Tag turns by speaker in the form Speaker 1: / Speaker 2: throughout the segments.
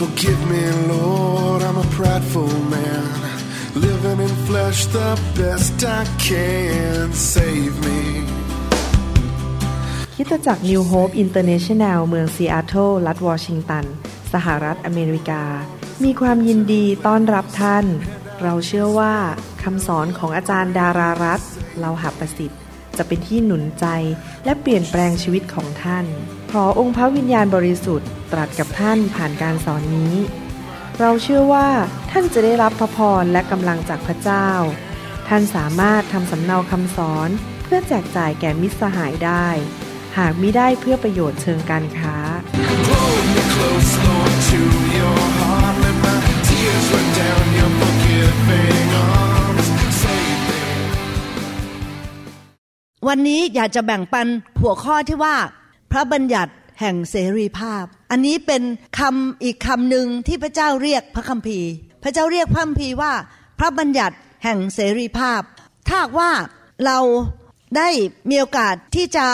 Speaker 1: Forgive me, Lord, I'm a prideful man. Living in flesh the best I can. Save me.
Speaker 2: คริสตจักร New Hope International เมืองซีแอตเทิลรัฐวอชิงตัน สหรัฐอเมริกา มีความยินดีต้อนรับท่าน เราเชื่อว่าคำสอนของอาจารย์ดารารัตน์ เลาหประสิทธิ์ จะเป็นที่หนุนใจและเปลี่ยนแปลงชีวิตของท่าน ขอองค์พระวิญญาณบริสุทธิ์ตรัสกับท่านผ่านการสอนนี้ เราเชื่อว่าท่านจะได้รับพระพรและกำลังจากพระเจ้า ท่านสามารถทำสำเนาคำสอนเพื่อแจกจ่ายแก่มิตรสหายได้ หากมิได้เพื่อประโยชน์เชิงการค้า
Speaker 3: วันนี้อยากจะแบ่งปันหัวข้อที่ว่า ระบัญญัติแห่งเสรีภาพ อันนี้เป็นคำอีกคำหนึ่งที่พระเจ้าเรียกพระคัมภีร์ พระเจ้าเรียกพระคัมภีร์ว่า พระบัญญัติแห่งเสรีภาพ ถ้าว่าเราได้มีโอกาสที่จะ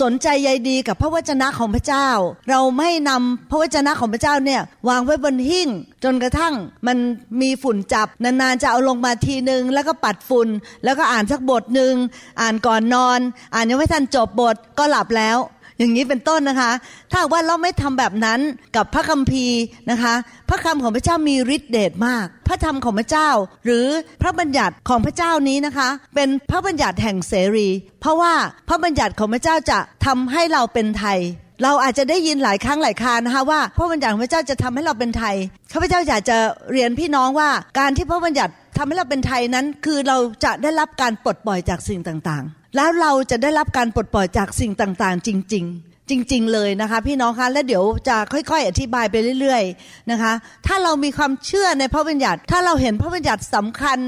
Speaker 3: สนใจใยดีกับพระวจนะของพระเจ้า เราไม่นำพระวจนะของพระเจ้าเนี่ยวางไว้บนหิ้ง จนกระทั่งมันมีฝุ่นจับนานๆจะเอาลงมาทีนึง แล้วก็ปัดฝุ่นแล้วก็อ่านสักบทหนึ่งอ่านก่อนนอน อ่านยังไม่ทันจบบทก็หลับแล้ว อย่างนี้เป็นต้นนะคะ ถ้าว่าเราไม่ทำแบบนั้นกับพระคัมภีร์นะคะ พระคำของพระเจ้ามีฤทธิ์เดชมาก พระธรรมของพระเจ้า หรือพระบัญญัติของพระเจ้านี้นะคะ เป็นพระบัญญัติแห่งเสรี เพราะว่าพระบัญญัติของพระเจ้าจะทำให้เราเป็นไทยเราอาจจะได้ยินหลายครั้งหลายครานะคะว่าพระบัญญัติของพระเจ้าจะทำให้เราเป็นไทย ข้าพเจ้าอยากจะเรียนพี่น้องว่า การที่พระบัญญัติทำให้เราเป็นไทยนั้น คือเราจะได้รับการปลดปล่อยจากสิ่งต่าง แล้วเราจะได้รับการปลดปล่อยจากสิ่งต่างๆ จริง ๆ จริง ๆ เลยนะคะ พี่น้องคะและเดี๋ยวจะค่อยๆ อธิบายไปเรื่อย ๆนะคะ ถ้าเรามีความเชื่อในพระบัญญัติ ถ้าเราเห็นพระบัญญัติสำคัญ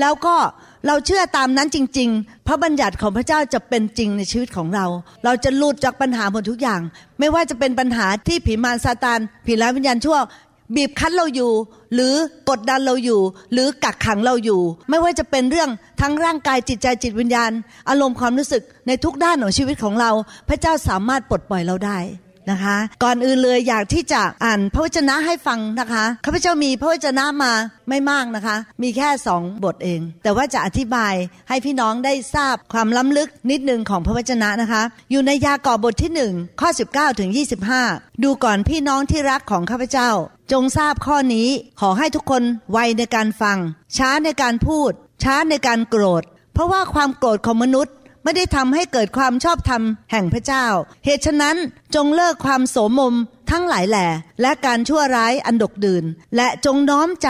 Speaker 3: แล้วก็เราเชื่อตามนั้นจริง ๆ พระบัญญัติของพระเจ้าจะเป็นจริงในชีวิตของเรา เราจะหลุดจากปัญหาหมดทุกอย่าง ไม่ว่าจะเป็นปัญหาที่ผีมารซาตานผีร้ายวิญญาณชั่ว บีบคั้นเราอยู่ หรือกดดันเราอยู่ หรือกักขังเราอยู่ ไม่ว่าจะเป็นเรื่องทั้งร่างกายจิตใจจิตวิญญาณ อารมณ์ความรู้สึกในทุกด้านของชีวิตของเรา พระเจ้าสามารถปลดปล่อยเราได้ นะคะ ก่อนอื่นเลยอยากที่จะอ่านพระวจนะให้ฟังนะคะข้าพเจ้ามีพระวจนะมาไม่มากนะคะ มีแค่สองบทเอง แต่ว่าจะอธิบายให้พี่น้องได้ทราบความล้ำลึกนิดนึงของพระวจนะนะคะ อยู่ในยากอบบทที่หนึ่งข้อ 19ถึง25 ดูก่อนพี่น้องที่รักของข้าพเจ้า จงทราบข้อนี้ขอให้ทุกคนไวในการฟัง ช้าในการพูด ช้าในการโกรธ เพราะว่าความโกรธของมนุษย์ ไม่ได้ทำให้เกิดความชอบธรรมแห่งพระเจ้า เหตุฉะนั้นจงเลิกความโสมมทั้งหลายแหล่และการชั่วร้ายอันดกดื่น และจงน้อมใจ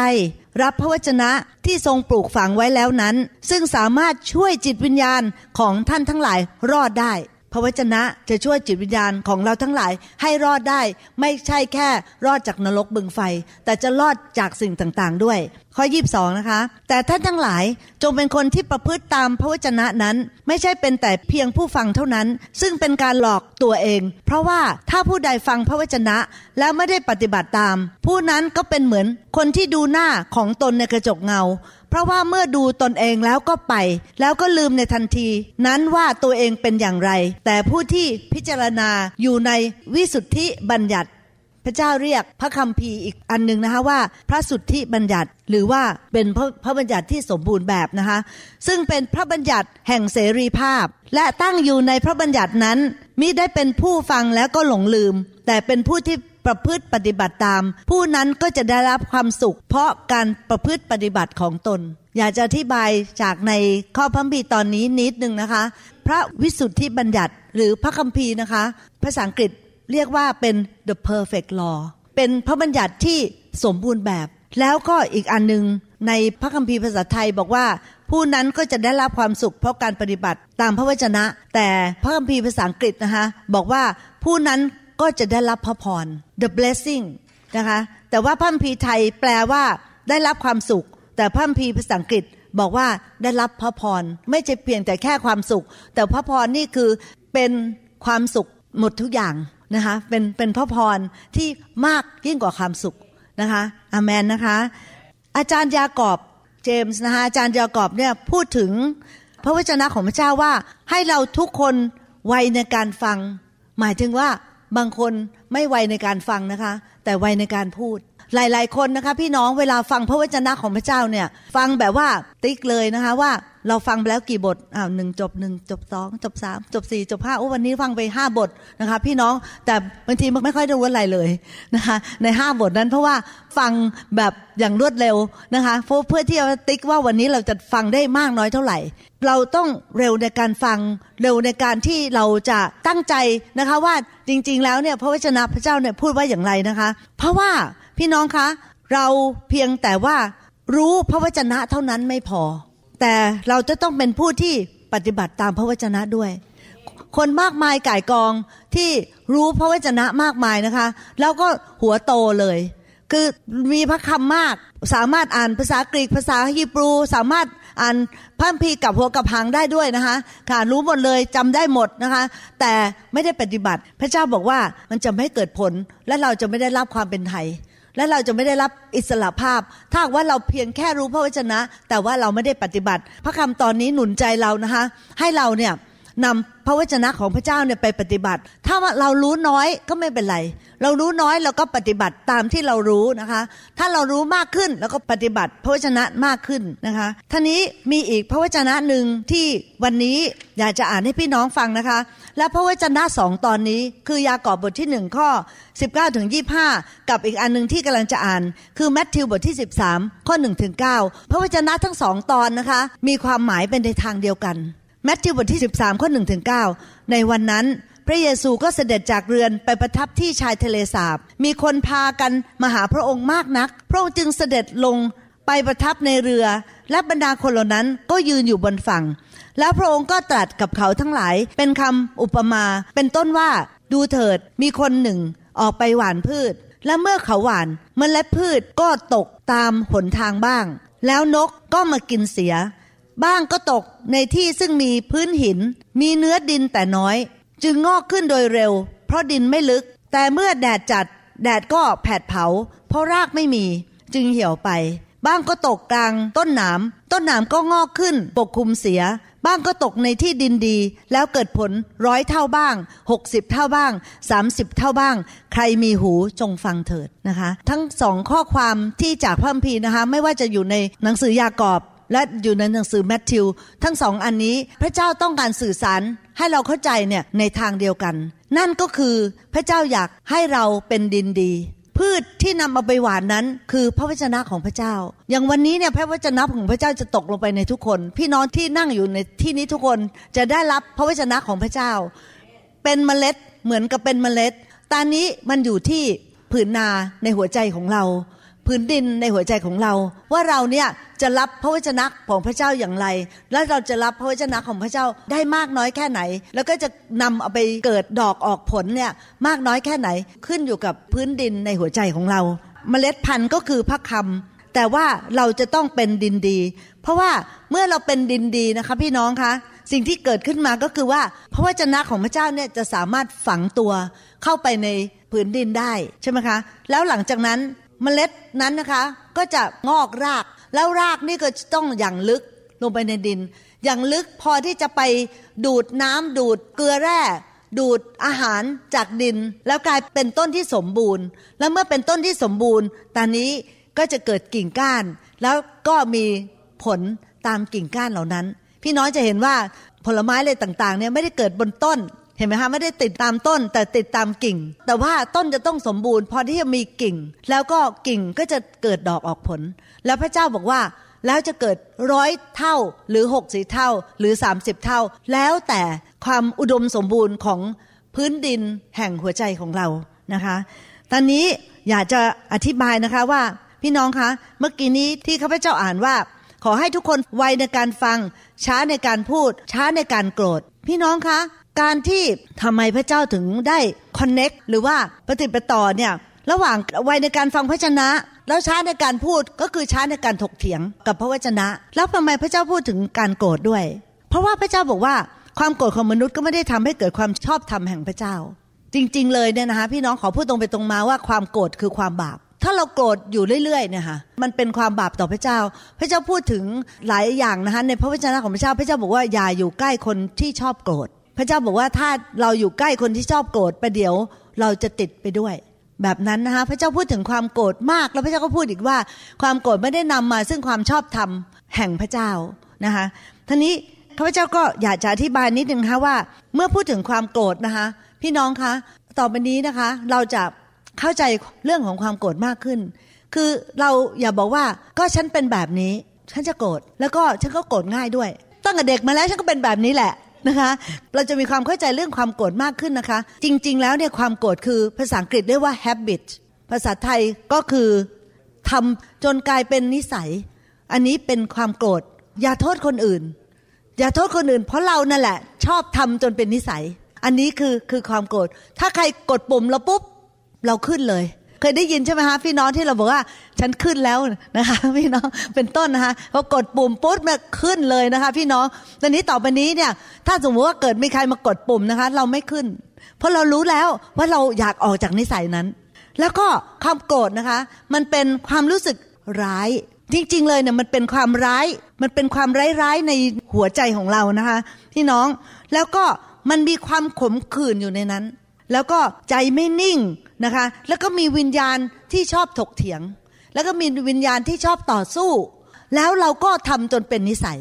Speaker 3: รับพระวจนะที่ทรงปลูกฝังไว้แล้วนั้น ซึ่งสามารถช่วยจิตวิญญาณของท่านทั้งหลายรอดได้ ระวจนะจะช่วยจิตวิญญาณของเราทั้งหลายให้รอดได้ ไม่ใช่แค่รอดจากนรกบึงไฟ แต่จะรอดจากสิ่งต่างๆด้วย ข้อ22นะคะ แต่ท่านทั้งหลายจงเป็นคนที่ประพฤติตามพระวจนะนั้น ไม่ใช่เป็นแต่เพียงผู้ฟังเท่านั้น ซึ่งเป็นการหลอกตัวเอง เพราะว่าถ้าผู้ใดฟังพระวจนะ แล้วไม่ได้ปฏิบัติตาม ผู้นั้นก็เป็นเหมือนคนที่ดูหน้าของตนในกระจกเงา เพราะว่าเมื่อดูตนเองแล้วก็ไป แล้วก็ลืมในทันที นั้นว่าตัวเองเป็นอย่างไร แต่ผู้ที่พิจารณาอยู่ในวิสุทธิบัญญัติ พระเจ้าเรียกพระคัมภีร์อีกอันหนึ่งนะคะว่า พระสุทธิบัญญัติ หรือว่าเป็นพระพระบัญญัติที่สมบูรณ์แบบนะคะซึ่งเป็นพระบัญญัติแห่งเสรีภาพ และตั้งอยู่ในพระบัญญัตินั้นมิได้เป็นผู้ฟังแล้วก็หลงลืม แต่เป็นผู้ที่ ประพฤติปฏิบัติตาม ผู้นั้นก็จะได้รับความสุข เพราะการประพฤติปฏิบัติของตน อยากจะอธิบายจากในข้อพระคัมภีร์ตอนนี้นิดนึงนะคะ พระวิสุทธิบัญญัติหรือพระคัมภีร์นะคะ ภาษาอังกฤษเรียกว่าเป็น the perfect law เป็นพระบัญญัติที่สมบูรณ์แบบ แล้วก็อีกอันหนึ่งในพระคัมภีร์ภาษาไทยบอกว่า ผู้นั้นก็จะได้รับความสุขเพราะการปฏิบัติตามพระวจนะ แต่พระคัมภีร์ภาษาอังกฤษนะคะบอกว่าผู้นั้น ก็จะได้รับพระพร the blessing นะคะแต่ว่าพระคัมภีร์ไทยแปลว่าได้รับความสุข แต่พระคัมภีร์ภาษาอังกฤษบอกว่าได้รับพระพร ไม่ใช่เพียงแต่แค่ความสุข แต่พระพรนี่คือเป็นความสุขหมดทุกอย่างนะคะเป็นเป็นพระพรที่มากยิ่งกว่าความสุขนะคะอเมนนะคะ อาจารย์ยากอบเจมส์นะคะอาจารย์ยากอบเนี่ยพูดถึงพระวจนะของพระเจ้าว่าให้เราทุกคนไวในการฟัง หมายถึงว่า บางคนไม่ไวในการฟังนะคะ แต่ไวในการพูด หลายๆ คนนะคะ พี่น้องเวลาฟังพระวจนะของพระเจ้าเนี่ย ฟังแบบว่าติ๊กเลยนะคะว่าเราฟังแล้วกี่บทอ้าวหนึ่งจบหนึ่งจบสองจบสามจบสี่จบห้าโอ้วันนี้ฟังไปห้าบทนะคะ พี่น้องแต่บางทีมันไม่ค่อยรู้อะไรเลยนะคะในห้าบทนั้นเพราะว่าฟังแบบอย่างรวดเร็วนะคะเพื่อเพื่อที่จะติ๊กว่าวันนี้เราจะฟังได้มากน้อยเท่าไหร่ เราต้องเร็วในการฟังเร็วในการที่เราจะตั้งใจนะคะว่าจริง ๆ แล้วเนี่ยพระวจนะพระเจ้าเนี่ยพูดว่าอย่างไรนะคะ เพราะว่า พี่น้องคะ เราเพียงแต่ว่ารู้พระวจนะเท่านั้นไม่พอ แต่เราจะต้องเป็นผู้ที่ปฏิบัติตามพระวจนะด้วย คนมากมายก่ายกองที่รู้พระวจนะมากมายนะคะ แล้วก็หัวโตเลย คือมีพระคำมาก สามารถอ่านภาษากรีกภาษาฮีบรู สามารถอ่านพระคัมภีร์กับหัวกับหางได้ด้วยนะคะ ค่ะรู้หมดเลยจำได้หมดนะคะ แต่ไม่ได้ปฏิบัติ พระเจ้าบอกว่ามันจะไม่เกิดผลและเราจะไม่ได้รับความเป็นไทย และเราจะไม่ได้รับอิสระภาพ ถ้าหากว่าเราเพียงแค่รู้พระวจนะ แต่ว่าเราไม่ได้ปฏิบัติ พระคำตอนนี้หนุนใจเรานะคะ ให้เราเนี่ย นำพระวจนะของพระเจ้าเนี่ยไปปฏิบัติ ถ้าว่าเรารู้น้อยก็ไม่เป็นไร เรารู้น้อยเราก็ปฏิบัติตามที่เรารู้นะคะ ถ้าเรารู้มากขึ้นแล้วก็ปฏิบัติพระวจนะมากขึ้นนะคะท่านี้มีอีกพระวจนะหนึ่งที่วันนี้อยากจะอ่านให้พี่น้องฟังนะคะ และพระวจนะสองตอนนี้ คือยากอบบทที่หนึ่งข้อ 19ถึง25 กับอีกอันหนึ่งที่กำลังจะอ่าน คือแมทธิวบทที่ 13 ข้อ1ถึง9พระวจนะทั้งสองตอนนะคะ มีความหมายเป็นในทางเดียวกัน แมทธิวบทที่ 13 ข้อ1ถึง9ในวันนั้น พระเยซูก็เสด็จจากเรือนไปประทับที่ชายทะเลสาบ มีคนพากันมาหาพระองค์มากนัก พระองค์จึงเสด็จลงไปประทับในเรือ และบรรดาคนเหล่านั้นก็ยืนอยู่บนฝั่ง แล้วพระองค์ก็ตรัสกับเขาทั้งหลาย เป็นคำอุปมา เป็นต้นว่าดูเถิดมีคนหนึ่งออกไปหว่านพืช และเมื่อเขาหว่านเมล็ดพืชก็ตกตามหนทางบ้าง แล้วนกก็มากินเสีย บ้างก็ตกในที่ซึ่งมีพื้นหิน มีเนื้อดินแต่น้อย จึงงอกขึ้นโดยเร็ว เพราะดินไม่ลึก แต่เมื่อแดดจัด แดดก็แผดเผา เพราะรากไม่มี จึงเหี่ยวไป บ้างก็ตกกลาง ต้นหนามต้นหนามก็งอกขึ้น ปกคลุมเสีย บ้างก็ตกในที่ดินดี แล้วเกิดผลร้อยเท่าบ้างหกสิบเท่าบ้างสามสิบเท่าบ้าง ใครมีหูจงฟังเถิดนะคะ ทั้งสองข้อความที่จากพระคัมภีร์นะคะ ไม่ว่าจะอยู่ในหนังสือยากอบ และอยู่ในหนังสือแมทธิว ทั้งสองอันนี้พระเจ้าต้องการสื่อสารให้เราเข้าใจเนี่ยในทางเดียวกัน นั่นก็คือพระเจ้าอยากให้เราเป็นดินดี พืชที่นำมาไปหวานนั้น คือพระวจนะของพระเจ้า อย่างวันนี้เนี่ยพระวจนะของพระเจ้าจะตกลงไปในทุกคน พี่น้องที่นั่งอยู่ในที่นี้ทุกคนจะได้รับพระวจนะของพระเจ้า เป็นเมล็ดเหมือนกับเป็นเมล็ดตอนนี้มันอยู่ที่ผืนนาในหัวใจของเรา พื้นดินในหัวใจของเรา ว่าเราเนี่ยจะรับพระวจนะของพระเจ้าอย่างไร และเราจะรับพระวจนะของพระเจ้าได้มากน้อยแค่ไหน แล้วก็จะนำเอาไปเกิดดอกออกผลเนี่ยมากน้อยแค่ไหนขึ้นอยู่กับพื้นดินในหัวใจของเรา เมล็ดพันธุ์ก็คือพระคำแต่ว่าเราจะต้องเป็นดินดี เพราะว่าเมื่อเราเป็นดินดีนะคะพี่น้องคะสิ่งที่เกิดขึ้นมาก็คือว่าพระวจนะของพระเจ้าเนี่ยจะสามารถฝังตัวเข้าไปในผืนดินได้ใช่ไหมคะ แล้วหลังจากนั้น เมล็ดนั้นนะคะก็จะงอกราก แล้วรากนี่ก็ต้องอย่างลึกลงไปในดิน อย่างลึกพอที่จะไปดูดน้ำดูดเกลือแร่ดูดอาหารจากดิน แล้วกลายเป็นต้นที่สมบูรณ์ แล้วเมื่อเป็นต้นที่สมบูรณ์ ตอนนี้ก็จะเกิดกิ่งก้าน แล้วก็มีผลตามกิ่งก้านเหล่านั้น พี่น้องจะเห็นว่าผลไม้อะไรต่างๆเนี่ยไม่ได้เกิดบนต้น เห็นไหมคะไม่ได้ติดตามต้นแต่ติดตามกิ่ง แต่ว่าต้นจะต้องสมบูรณ์ พอที่จะมีกิ่ง แล้วก็กิ่งก็จะเกิดดอกออกผล แล้วพระเจ้าบอกว่า แล้วจะเกิดร้อยเท่าหรือหกสิเท่าหรือ30เท่า แล้วแต่ความอุดมสมบูรณ์ของพื้นดินแห่งหัวใจของเรานะคะ ตอนนี้อยากจะอธิบายนะคะว่าพี่น้องคะ เมื่อกี้นี้ที่ข้าพเจ้าอ่านว่า ขอให้ทุกคนไวในการฟัง ช้าในการพูด ช้าในการโกรธ พี่น้องคะ การที่ทำไมพระเจ้าถึงได้คอนเน็กหรือว่าปฏิปต่อเนี่ยระหว่างไวในการฟังพระชนะ แล้วช้าในการพูดก็คือช้าในการถกเถียงกับพระวจนะ แล้วทำไมพระเจ้าพูดถึงการโกรธด้วย เพราะว่าพระเจ้าบอกว่าความโกรธของมนุษย์ก็ไม่ได้ทำให้เกิดความชอบธรรมแห่งพระเจ้า จริง ๆ เลยเนี่ยนะคะพี่น้องขอพูดตรงไปตรงมาว่าความโกรธคือความบาป ถ้าเราโกรธอยู่เรื่อยๆเนี่ยค่ะมันเป็นความบาปต่อพระเจ้า พระเจ้าพูดถึงหลายอย่างนะคะในพระวจนะของพระเจ้า พระเจ้าบอกว่าอย่าอยู่ใกล้คนที่ชอบโกรธ พระเจ้าบอกว่าถ้าเราอยู่ใกล้คนที่ชอบโกรธไปเดี๋ยวเราจะติดไปด้วย แบบนั้นนะคะพระเจ้าพูดถึงความโกรธมาก แล้วพระเจ้าก็พูดอีกว่า ความโกรธไม่ได้นำมา ซึ่งความชอบธรรมแห่งพระเจ้านะคะท่านี้ข้าพเจ้าก็อยากจะอธิบายนิดนึงคะว่า เมื่อพูดถึงความโกรธนะคะ พี่น้องคะต่อไปนี้นะคะ เราจะเข้าใจเรื่องของความโกรธมากขึ้น คือเราอย่าบอกว่าก็ฉันเป็นแบบนี้ ฉันจะโกรธแล้วก็ฉันก็โกรธง่ายด้วยตั้งแต่เด็กมาแล้วฉันก็เป็นแบบนี้แหละ นะคะ เราจะมีความเข้าใจเรื่องความโกรธมากขึ้นนะคะ จริง ๆ แล้วเนี่ยความโกรธคือภาษาอังกฤษเรียกว่า habit ภาษาไทยก็คือทำจนกลายเป็นนิสัย อันนี้เป็นความโกรธ อย่าโทษคนอื่น อย่าโทษคนอื่น เพราะเรานั่นแหละ ชอบทำจนเป็นนิสัย อันนี้คือคือความโกรธ ถ้าใครกดปุ่มเราปุ๊บเราขึ้นเลย เคยได้ยินใช่ไหมคะพี่น้องที่เราบอกว่า ฉันขึ้นแล้วนะคะ พี่น้องเป็นต้นนะคะพอกดปุ่มปุ๊บมันขึ้นเลยนะคะ พี่น้องตอนนี้ต่อไปนี้เนี่ย ถ้าสมมติว่าเกิดมีใครมากดปุ่มนะคะ เราไม่ขึ้น เพราะเรารู้แล้วว่าเราอยากออกจากนิสัยนั้น แล้วก็ความโกรธนะคะ มันเป็นความรู้สึกร้าย จริง ๆ เลยเนี่ยมันเป็นความร้าย มันเป็นความร้ายๆในหัวใจของเรานะคะ พี่น้องแล้วก็มันมีความขมขื่นอยู่ในนั้น แล้วก็ใจไม่นิ่งนะคะ แล้วก็มีวิญญาณที่ชอบถกเถียง แล้วก็มีวิญญาณที่ชอบต่อสู้ แล้วเราก็ทำจนเป็นนิสัย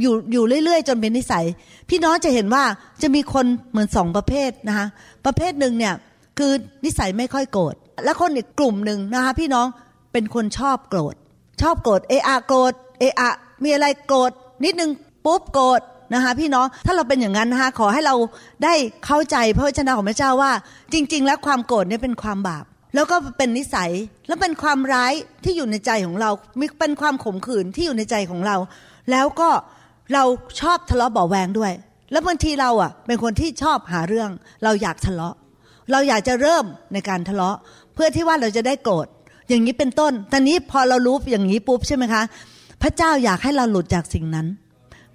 Speaker 3: อยู่อยู่เรื่อยๆ จนเป็นนิสัย พี่น้องจะเห็นว่าจะมีคนเหมือนสองประเภทนะคะประเภทหนึ่งเนี่ยคือนิสัยไม่ค่อยโกรธและคนอีกกลุ่มหนึ่งนะคะพี่น้องเป็นคนชอบโกรธชอบโกรธเอะอะโกรธเอะอะมีอะไรโกรธนิดนึงปุ๊บโกรธ นะคะพี่น้องถ้าเราเป็นอย่างนั้นนะคะขอให้เราได้เข้าใจพระวจนะของพระเจ้าว่า จริง ๆ แล้วความโกรธเนี่ยเป็นความบาป แล้วก็เป็นนิสัยแล้วเป็นความร้ายที่อยู่ในใจของเรามีเป็นความขมขื่นที่อยู่ในใจของเรา แล้วก็เราชอบทะเลาะเบาแวงด้วย แล้วบางทีเราอะ เป็นคนที่ชอบหาเรื่อง เราอยากทะเลาะ เราอยากจะเริ่มในการทะเลาะ เพื่อที่ว่าเราจะได้โกรธอย่างนี้เป็นต้นตอนนี้พอเรารู้อย่างนี้ปุ๊บใช่ไหมคะ พระเจ้าอยากให้เราหลุดจากสิ่งนั้น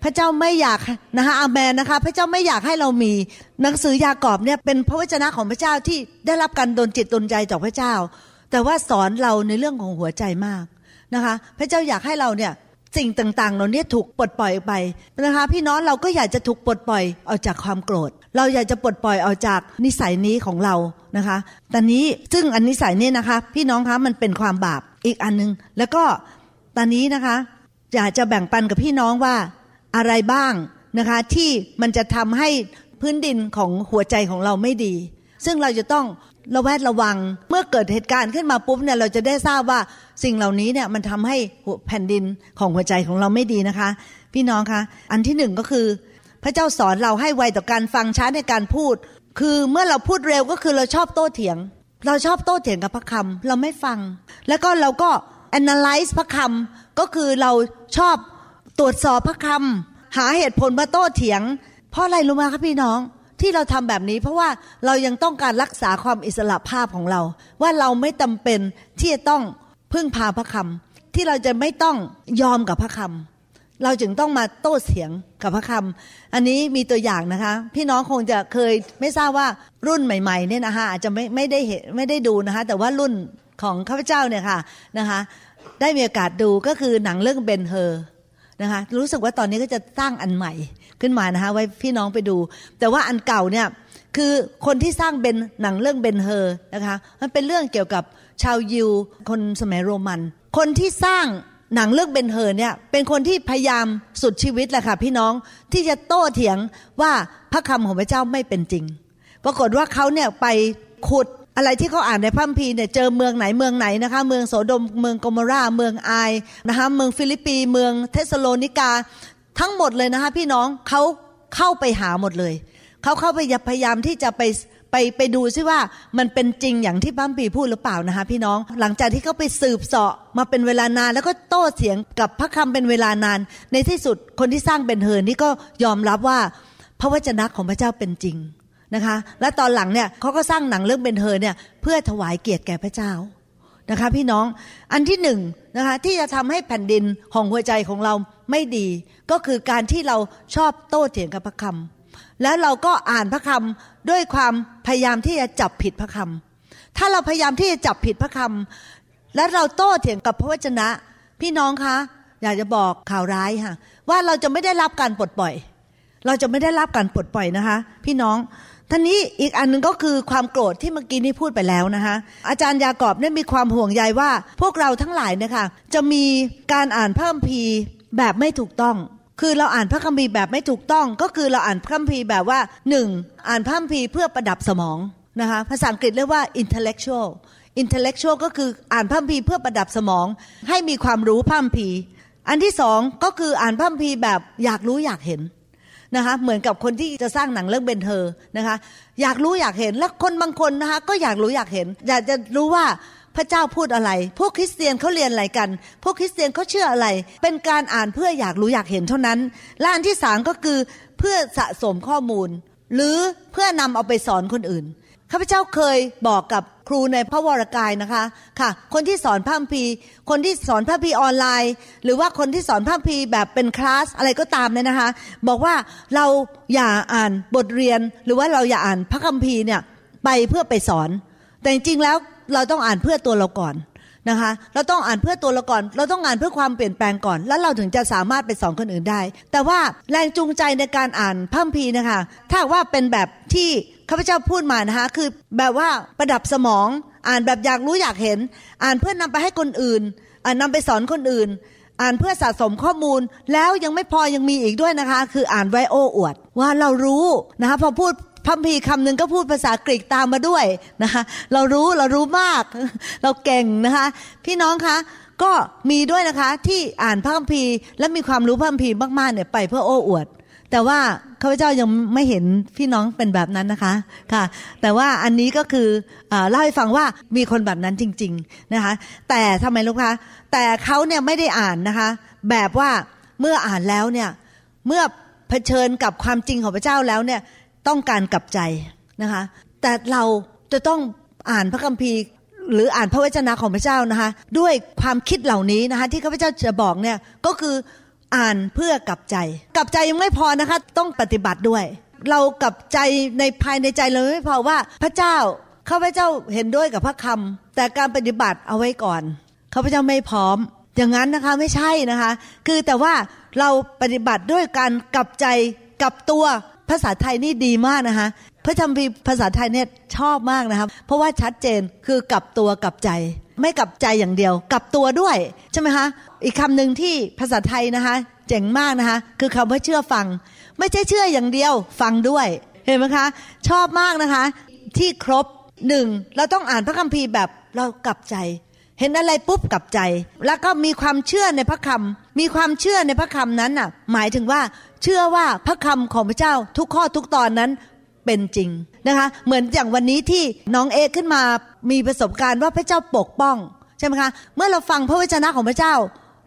Speaker 3: พระเจ้าไม่อยากนะคะอาเมนนะคะ พระเจ้าไม่อยากให้เรามีหนังสือยากอบเนี่ยเป็นพระวจนะของพระเจ้าที่ได้รับการดลจิตดลใจจากพระเจ้า แต่ว่าสอนเราในเรื่องของหัวใจมากนะคะ พระเจ้าอยากให้เราเนี่ยสิ่งต่างๆเราเนี่ยถูกปลดปล่อยไปนะคะพี่น้องเราก็อยากจะถูกปลดปล่อยออกจากความโกรธ เราอยากจะปลดปล่อยออกจากนิสัยนี้ของเรานะคะตอนนี้ซึ่งอันนิสัยนี้นะคะ พี่น้องคะมันเป็นความบาปอีกอันนึง แล้วก็ตอนนี้นะคะ อยากจะแบ่งปันกับพี่น้องว่า อะไรบ้างนะคะที่มันจะทำให้พื้นดินของหัวใจของเราไม่ดี ซึ่งเราจะต้องระแวดระวังเมื่อเกิดเหตุการณ์ขึ้นมาปุ๊บเนี่ยเราจะได้ทราบว่าสิ่งเหล่านี้เนี่ยมันทำให้แผ่นดินของหัวใจของเราไม่ดีนะคะ พี่น้องคะอันที่หนึ่งก็คือ พระเจ้าสอนเราให้ไวต่อการฟังช้าในการพูด คือเมื่อเราพูดเร็วก็คือเราชอบโต้เถียง เราชอบโต้เถียงกับพระคำเราไม่ฟัง แล้วก็เราก็ analyze พระคำก็คือเราชอบ ตรวจสอบพระคำหาเหตุผลมาโต้เถียง เพราะอะไรรู้ไหมครับพี่น้องที่เราทำแบบนี้เพราะว่าเรายังต้องการรักษาความอิสระภาพของเรา ว่าเราไม่จาเป็นที่จะต้องพึ่งพาพระคำที่เราจะไม่ต้องยอมกับพระคำเราจึงต้องมาโต้เถียงกับพระคำอันนี้มีตัวอย่างนะคะ พี่น้องคงจะเคยไม่ทราบว่ารุ่นใหม่ๆเนี่ยนะคะอาจจะไม่ไม่ได้เห็นไม่ได้ดูนะคะ แต่ว่ารุ่นของข้าพเจ้าเนี่ยค่ะนะคะ ได้มีโอกาสดูก็คือหนังเรื่องเบนเฮอร์ นะคะรู้สึกว่าตอนนี้ก็จะสร้างอันใหม่ขึ้นมานะคะไว้พี่น้องไปดู แต่ว่าอันเก่าเนี่ยคือคนที่สร้างเป็นหนังเรื่องเบนเฮอร์นะคะมันเป็นเรื่องเกี่ยวกับชาวยิวคนสมัยโรมัน คนที่สร้างหนังเรื่องเบนเฮอร์เนี่ยเป็นคนที่พยายามสุดชีวิตแหละค่ะพี่น้องที่จะโต้เถียงว่าพระคำของพระเจ้าไม่เป็นจริง ปรากฏว่าเขาเนี่ยไปขุด อะไรที่เขาอ่านในพระคัมภีร์เนี่ยเจอเมืองไหนเมืองไหนนะคะ เมืองโสโดมเมืองโกโมราห์ เมืองไอนะคะเมืองฟิลิปปีเมืองเทสโลนิกา ทั้งหมดเลยนะคะพี่น้องเขาเข้าไปหาหมดเลยเขาเข้าไปพยายามที่จะไปไปไปดูซิว่ามันเป็นจริงอย่างที่พระคัมภีร์พูดหรือเปล่านะคะพี่น้อง หลังจากที่เขาไปสืบเสาะมาเป็นเวลานานแล้วก็โต้เถียงกับพระคำเป็นเวลานาน ในที่สุดคนที่สร้างเบนเฮอร์นี่ก็ยอมรับว่าพระวจนะของพระเจ้าเป็นจริง นะคะ และตอนหลังเนี่ยเขาก็สร้างหนังเรื่องเบนเฮอเนี่ยเพื่อถวายเกียรติแก่พระเจ้านะคะ พี่น้องอันที่หนึ่งนะคะที่จะทำให้แผ่นดินของหัวใจของเราไม่ดี ก็คือการที่เราชอบโต้เถียงกับพระคำแล้วเราก็อ่านพระคำด้วยความพยายามที่จะจับผิดพระคำถ้าเราพยายามที่จะจับผิดพระคำและเราโต้เถียงกับพระวจนะ พี่น้องคะอยากจะบอกข่าวร้ายค่ะว่าเราจะไม่ได้รับการปลดปล่อย เราจะไม่ได้รับการปลดปล่อยนะคะ พี่น้อง ท่านี้อีกอันหนึงก็คือความโกรธที่เมื่อกี้นี้พูดไปแล้วนะคะอาจารย์ยากอบเนี่ยมีความห่วงใยว่า พวกเราทั้งหลายเนี่ยค่ะจะมีการอ่านพระคัมภีร์แบบไม่ถูกต้อง คือเราอ่านพระคัมภีร์แบบไม่ถูกต้อง ก็คือเราอ่านพระคัมภีร์แบบว่าหนึ่งอ่านพระคัมภีร์เพื่อประดับสมองนะคะภาษาอังกฤษเรียกว่า intellectual intellectual ก็คืออ่านพระคัมภีร์เพื่อประดับสมอง ให้มีความรู้พระคัมภีร์อันที่สองก็คืออ่านพระคัมภีร์แบบอยากรู้อยากเห็น นะคะเหมือนกับคนที่จะสร้างหนังเรื่องเบนเธอนะคะอยากรู้อยากเห็นและคนบางคนนะคะก็อยากรู้อยากเห็น อยากจะรู้ว่าพระเจ้าพูดอะไร พวกคริสเตียนเขาเรียนอะไรกัน พวกคริสเตียนเขาเชื่ออะไร เป็นการอ่านเพื่ออยากรู้อยากเห็นเท่านั้น และอันที่สามก็คือเพื่อสะสมข้อมูล หรือเพื่อนำเอาไปสอนคนอื่น ข้าพเจ้าเคยบอกกับครูในพระวรกายนะคะ ค่ะ คนที่สอนพระคัมภีคนที่สอนพระคัมภีออนไลน์ หรือว่าคนที่สอนพระคัมภีแบบเป็นคลาสอะไรก็ตามเนี่ยนะคะ บอกว่าเราอย่าอ่านบทเรียน หรือว่าเราอย่าอ่านพระคัมภีร์เนี่ยไปเพื่อไปสอน แต่จริงๆแล้วเราต้องอ่านเพื่อตัวเราก่อนนะคะ เราต้องอ่านเพื่อตัวเราก่อน เราต้องอ่านเพื่อความเปลี่ยนแปลงก่อน แล้วเราถึงจะสามารถไปสอนคนอื่นได้ แต่ว่าแรงจูงใจในการอ่านพระคัมภีนะคะ ถ้าว่าเป็นแบบที่ ข้าพเจ้าพูดมานะคะคือแบบว่าประดับสมอง อ่านแบบอยากรู้อยากเห็น อ่านเพื่อนนำไปให้คนอื่น อ่านนำไปสอนคนอื่น อ่านเพื่อสะสมข้อมูล แล้วยังไม่พอยังมีอีกด้วยนะคะ คืออ่านไว้โอ้อวด ว่าเรารู้นะคะพอพูดพัมภีคำหนึ่งก็พูดภาษากรีกตามมาด้วยนะคะเรารู้เรารู้มาก เราเก่งนะคะพี่น้องคะก็มีด้วยนะคะที่อ่านพระคัมภีร์และมีความรู้พระคัมภีร์มากๆเนี่ยไปเพื่อโอ้อวด แต่ว่าข้าพเจ้ายังไม่เห็นพี่น้องเป็นแบบนั้นนะคะค่ะ แต่ว่าอันนี้ก็คืออเล่าให้ฟังว่ามีคนแบบนั้นจริง ๆนะคะ แต่ทำไมลูกคะแต่เขาเนี่ยไม่ได้อ่านนะคะ แบบว่าเมื่ออ่านแล้วเนี่ยเมื่อเผชิญกับความจริงของพระเจ้าแล้วเนี่ยต้องการกลับใจนะคะ แต่เราจะต้องอ่านพระคัมภีร์ หรืออ่านพระวจนะของพระเจ้านะคะ ด้วยความคิดเหล่านี้นะคะ ที่ข้าพเจ้าจะบอกเนี่ยก็คือ อ่านเพื่อกับใจ กับใจยังไม่พอนะคะ ต้องปฏิบัติด้วย เรากับใจในภายในใจเราไม่พอว่าพระเจ้าข้าพเจ้าเห็นด้วยกับพระคำแต่การปฏิบัติเอาไว้ก่อนข้าพเจ้าไม่พร้อม อย่างนั้นนะคะไม่ใช่นะคะ คือแต่ว่าเราปฏิบัติด้วยการกลับใจกับตัวภาษาไทยนี่ดีมากนะคะพระธรรมพีภาษาไทยเนี่ยชอบมากนะครับ เพราะว่าชัดเจนคือกลับตัวกลับใจ ไม่กลับใจอย่างเดียว กลับตัวด้วยใช่ไหมคะ อีกคำหนึ่งที่ภาษาไทยนะคะ เจ๋งมากนะคะ คือคำว่าเชื่อฟัง ไม่ใช่เชื่ออย่างเดียวฟังด้วย เห็นไหมคะ ชอบมากนะคะ ที่ครบหนึ่งเราต้องอ่านพระคัมภีร์แบบเรากลับใจ เห็นอะไรปุ๊บกลับใจ แล้วก็มีความเชื่อในพระคำมีความเชื่อในพระคำนั้นน่ะ หมายถึงว่าเชื่อว่าพระคำของพระเจ้าทุกข้อทุกตอนนั้นเป็นจริงนะคะ เหมือนอย่างวันนี้ที่น้องเอขึ้นมามีประสบการณ์ว่าพระเจ้าปกป้องใช่ไหมคะ เมื่อเราฟังพระวจนะของพระเจ้า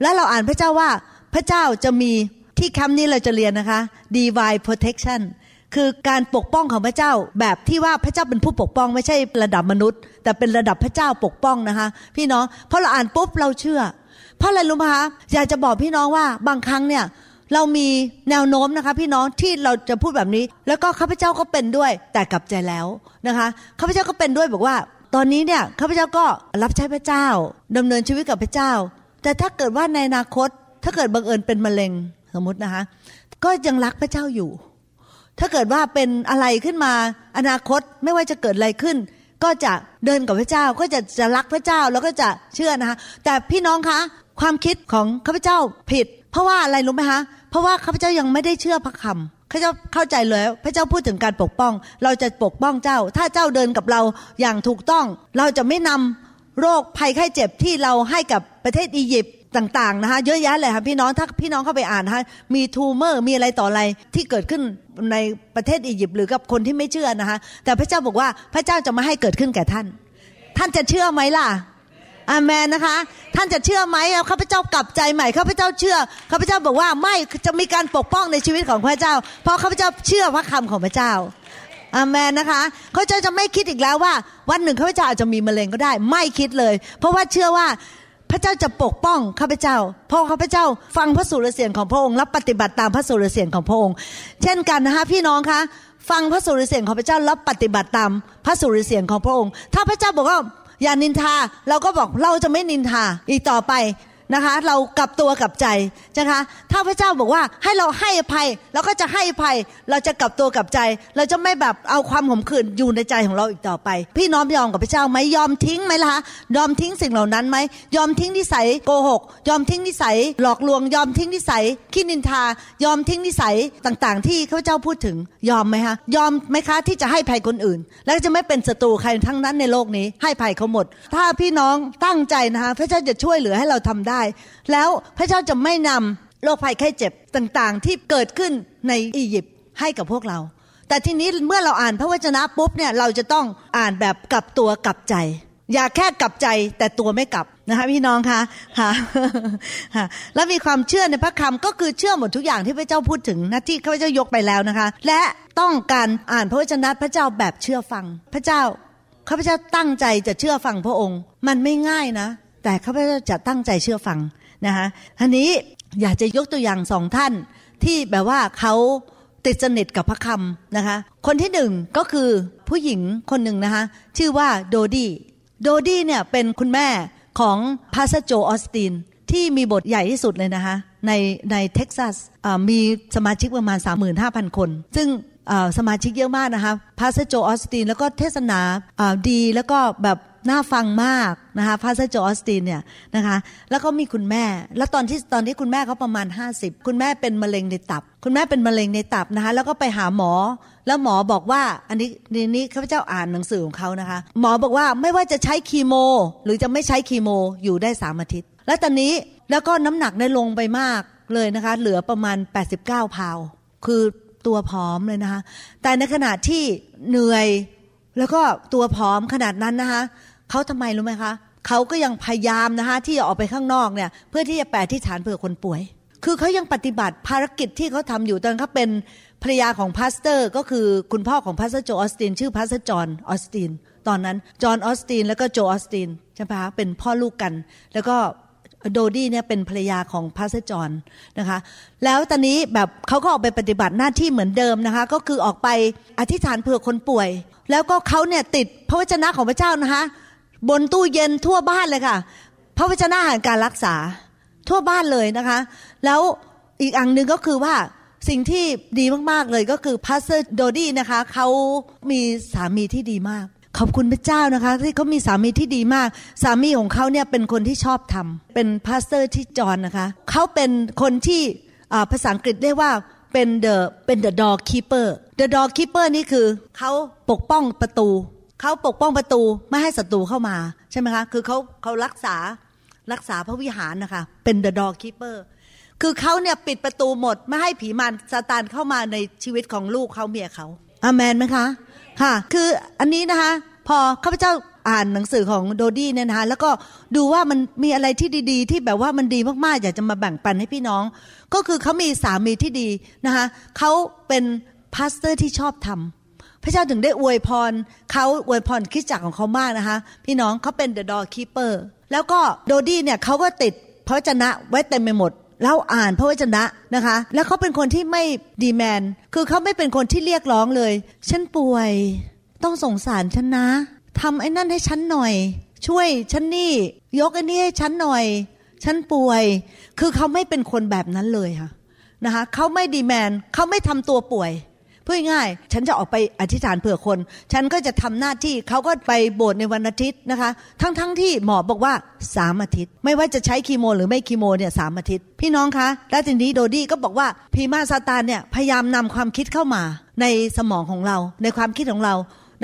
Speaker 3: แล้วเราอ่านพระเจ้าว่าพระเจ้าจะมีที่คำนี้เราจะเรียนนะคะ divine protection คือการปกป้องของพระเจ้าแบบที่ว่าพระเจ้าเป็นผู้ปกป้องไม่ใช่ระดับมนุษย์ แต่เป็นระดับพระเจ้าปกป้องนะคะ พี่น้องพราะเราอ่านปุ๊บเราเชื่อ เพราะอะไรรู้ไหมคะอยากจะบอกพี่น้องว่าบางครั้งเนี่ยเรามีแนวโน้มนะคะ พี่น้องที่เราจะพูดแบบนี้ แล้วก็ข้าพเจ้าก็เป็นด้วย แต่กลับใจแล้วนะคะข้าพเจ้าก็เป็นด้วยบอกว่า ตอนนี้เนี่ยข้าพเจ้าก็รับใช้พระเจ้าดำเนินชีวิตกับพระเจ้า แต่ถ้าเกิดว่าในอนาคต ถ้าเกิดบังเอิญเป็นมะเร็งสมมตินะคะ ก็ยังรักพระเจ้าอยู่ ถ้าเกิดว่าเป็นอะไรขึ้นมาอนาคตไม่ว่าจะเกิดอะไรขึ้น ก็จะเดินกับพระเจ้าก็จะจะรักพระเจ้าแล้วก็จะเชื่อนะคะ แต่พี่น้องคะความคิดของข้าพเจ้าผิด เพราะว่าอะไรรู้ไหมคะเพราะว่าข้าพเจ้ายังไม่ได้เชื่อพระคำข้าพเจ้าเข้าใจเลยพระเจ้าพูดถึงการปกป้อง เราจะปกป้องเจ้า ถ้าเจ้าเดินกับเราอย่างถูกต้อง เราจะไม่นำ โรคภัยไข้เจ็บที่เราให้กับประเทศอียิปต์ต่างๆนะคะเยอะแยะเลยค่ะพี่น้องถ้าพี่น้องเข้าไปอ่านนะคะมีทูเมอร์มีอะไรต่ออะไรที่เกิดขึ้นในประเทศอียิปต์หรือกับคนที่ไม่เชื่อนะคะแต่พระเจ้าบอกว่าพระเจ้าจะไม่ให้เกิดขึ้นแก่ท่าน ท่านจะเชื่อไหมล่ะอาเมนนะคะ ท่านจะเชื่อไหมข้าพเจ้ากลับใจใหม่ข้าพเจ้าเชื่อข้าพเจ้าบอกว่าไม่จะมีการปกป้องในชีวิตของพระเจ้า เพราะข้าพเจ้าเชื่อพระคำของพระเจ้า อามนนะคะเขาจะจะไม่คิดอีกแล้วว่า วันหนึ่งข้าพเจ้าอาจจะมีมะเร็งก็ได้ ไม่คิดเลย เพราะว่าเชื่อว่าพระเจ้าจะปกป้องข้าพเจ้า เพราะข้าพเจ้าฟังพระสุรเสียงของพระองค์และปฏิบัติตามพระสุรเสียงของพระองค์ เช่นกันนะคะพี่น้องคะฟังพระสุรเสียงของพระเจ้าแล้วปฏิบัติตามพระสุรเสียงของพระองค์ ถ้าพระเจ้าบอกว่าอย่านินทาเราก็บอกเราจะไม่นินทาอีกต่อไป นะคะ เรากลับตัวกลับใจนะคะ ถ้าพระเจ้าบอกว่าให้เราให้อภัยเราก็จะให้อภัย เราจะกลับตัวกลับใจ เราจะไม่แบบเอาความขมขื่นอยู่ในใจของเราอีกต่อไป พี่น้อมยอมกับพระเจ้าไหมยอมทิ้งไหมล่ะคะยอมทิ้งสิ่งเหล่านั้นไหมยอมทิ้งนิสัยโกหก ยอมทิ้งนิสัยหลอกลวง ยอมทิ้งนิสัยขี้นินทา ยอมทิ้งนิสัยต่างๆ ที่ข้าพเจ้าพูดถึงยอมไหมคะยอมไหมคะที่จะให้ภัยคนอื่น แล้วจะไม่เป็นศัตรูใครทั้งนั้นในโลกนี้ ให้ภัยเขาหมด ถ้าพี่น้องตั้งใจนะคะพระเจ้าจะช่วยเหลือให้เราทำได้แล้วพระเจ้าจะไม่นำโรคภัยไข้เจ็บต่างๆ ที่เกิดขึ้นในอียิปต์ให้กับพวกเรา แต่ทีนี้เมื่อเราอ่านพระวจนะปุ๊บเนี่ยเราจะต้องอ่านแบบกลับตัวกลับใจ อย่าแค่กลับใจแต่ตัวไม่กลับนะคะพี่น้องคะค่ะค่ะแล้วมีความเชื่อในพระคำก็คือเชื่อหมดทุกอย่างที่พระเจ้าพูดถึงนะที่ข้าพเจ้ายกไปแล้วนะคะ และต้องการอ่านพระวจนะพระเจ้าแบบเชื่อฟัง พระเจ้าข้าพเจ้าตั้งใจจะเชื่อฟังพระองค์ มันไม่ง่ายนะ แต่ข้าพเจ้าจะตั้งใจเชื่อฟังนะคะทีนี้อยากจะยกตัวอย่างสองท่านที่แบบว่าเขาติดสนิทกับพระคำนะคะ คนที่หนึ่งก็คือผู้หญิงคนหนึ่งนะคะ ชื่อว่า Dodie Dodie เนี่ยเป็นคุณแม่ของ Pastor Joel Osteen ที่มีโบสถ์ใหญ่ที่สุดเลยนะคะในในเท็กซัสมีสมาชิกประมาณ 35,000 คน ซึ่งสมาชิกเยอะมากนะคะ Pastor Joel Osteen แล้วก็เทศนาดีแล้วก็แบบ น่าฟังมากนะคะ Pastor Joel Osteen เนี่ยนะคะแล้วก็มีคุณแม่ แล้วตอนที่ตอนที่คุณแม่เขาประมาณ 50 คุณแม่เป็นมะเร็งในตับ คุณแม่เป็นมะเร็งในตับนะคะแล้วก็ไปหาหมอ แล้วหมอบอกว่าอันนี้นี่นี่ข้าพเจ้าอ่านหนังสือของเขานะคะหมอบอกว่าไม่ว่าจะใช้คีโม หรือจะไม่ใช้คีโมอยู่ได้สามอาทิตย์ แล้วตอนนี้แล้วก็น้ำหนักได้ลงไปมากเลยนะคะเหลือประมาณ 89พาวคือตัวผอมเลยนะคะ แต่ในขณะที่เหนื่อย แล้วก็ตัวผอมขนาดนั้นนะคะ เขาทำไมรู้ไหมคะเขาก็ยังพยายามนะคะที่จะออกไปข้างนอกเนี่ยเพื่อที่จะไปอธิษฐานเผื่อคนป่วย คือเขายังปฏิบัติภารกิจที่เขาทำอยู่ตอนเขาเป็นภรรยาของ Pastor ก็คือคุณพ่อของ Pastor Joel Osteen ชื่อ Pastor John Osteen ตอนนั้น John Osteen แล้วก็ Joel Osteen ใช่ไหมคะเป็นพ่อลูกกัน แล้วก็ Dodie เนี่ยเป็นภรรยาของ Pastor John นะคะ แล้วตอนนี้แบบเขาก็ออกไปปฏิบัติหน้าที่เหมือนเดิมนะคะ ก็คือออกไปอธิษฐานเผื่อคนป่วย แล้วก็เขาเนี่ยติดพระวจนะของพระเจ้านะคะ บนตู้เย็นทั่วบ้านเลยค่ะ พระวจนะแห่งการรักษาทั่วบ้านเลยนะคะ แล้วอีกอันหนึ่งก็คือว่าสิ่งที่ดีมาก ๆ เลยก็คือ pastor โดดี้นะคะเขามีสามีที่ดีมาก ขอบคุณพระเจ้านะคะ ที่เขามีสามีที่ดีมาก สามีของเขาเนี่ยเป็นคนที่ชอบธรรมเป็น pastor ที่จอห์นนะคะเขาเป็นคนที่อ่าภาษาอังกฤษเรียกว่าเป็น the เป็น the door keeper the door keeper นี่คือเขาปกป้องประตู เขาปกป้องประตูไม่ให้ศัตรูเข้ามาใช่ไหมคะ คือเขาเขารักษารักษาพระวิหารนะคะ เป็น the door keeper คือเขาเนี่ยปิดประตูหมด ไม่ให้ผีมารซาตานเข้ามาในชีวิตของลูกเขาเมียเขาอาเมนไหมคะค่ะ คืออันนี้นะคะ พอข้าพเจ้าอ่านหนังสือของโดดี้เนี่ยนะคะแล้วก็ดูว่ามันมีอะไรที่ดีๆ ที่แบบว่ามันดีมากๆ อยากจะมาแบ่งปันให้พี่น้อง ก็คือเขามีสามีที่ดีนะคะเขาเป็น pastor ที่ชอบธรรม พระเจ้าถึงได้อวยพรเขาอวยพรคริสตจักรของเขามากนะคะ พี่น้องเขาเป็น the door keeper แล้วก็โดดี้เนี่ยเขาก็ติดพระวจนะไว้เต็มไปหมดแล้วอ่านพระวจนะนะคะ แล้วเขาเป็นคนที่ไม่ demand คือเขาไม่เป็นคนที่เรียกร้องเลย ฉันป่วย ต้องสงสารฉันนะทำไอ้นั่นให้ฉันหน่อย ช่วยฉันนี่ ยกไอ้นี่ให้ฉันหน่อย ฉันป่วย คือเขาไม่เป็นคนแบบนั้นเลยค่ะนะคะเขาไม่ดีแมน เขาไม่ทำตัวป่วย พูดง่ายฉันจะออกไปอธิษฐานเผื่อคน ฉันก็จะทำหน้าที่เขาก็ไปโบสถ์ในวันอาทิตย์นะคะ ทั้งๆทที่หมอบอกว่าสามอาทิตย์ ไม่ว่าจะใช้คีโม หรือไม่คีโมเนี่ยสามอาทิตย์ พี่น้องคะแล้วทีนี้โดดี้ก็บอกว่าพีมาซาตานเนี่ยพยายามนำความคิดเข้ามาในสมองของเรา ในความคิดของเรา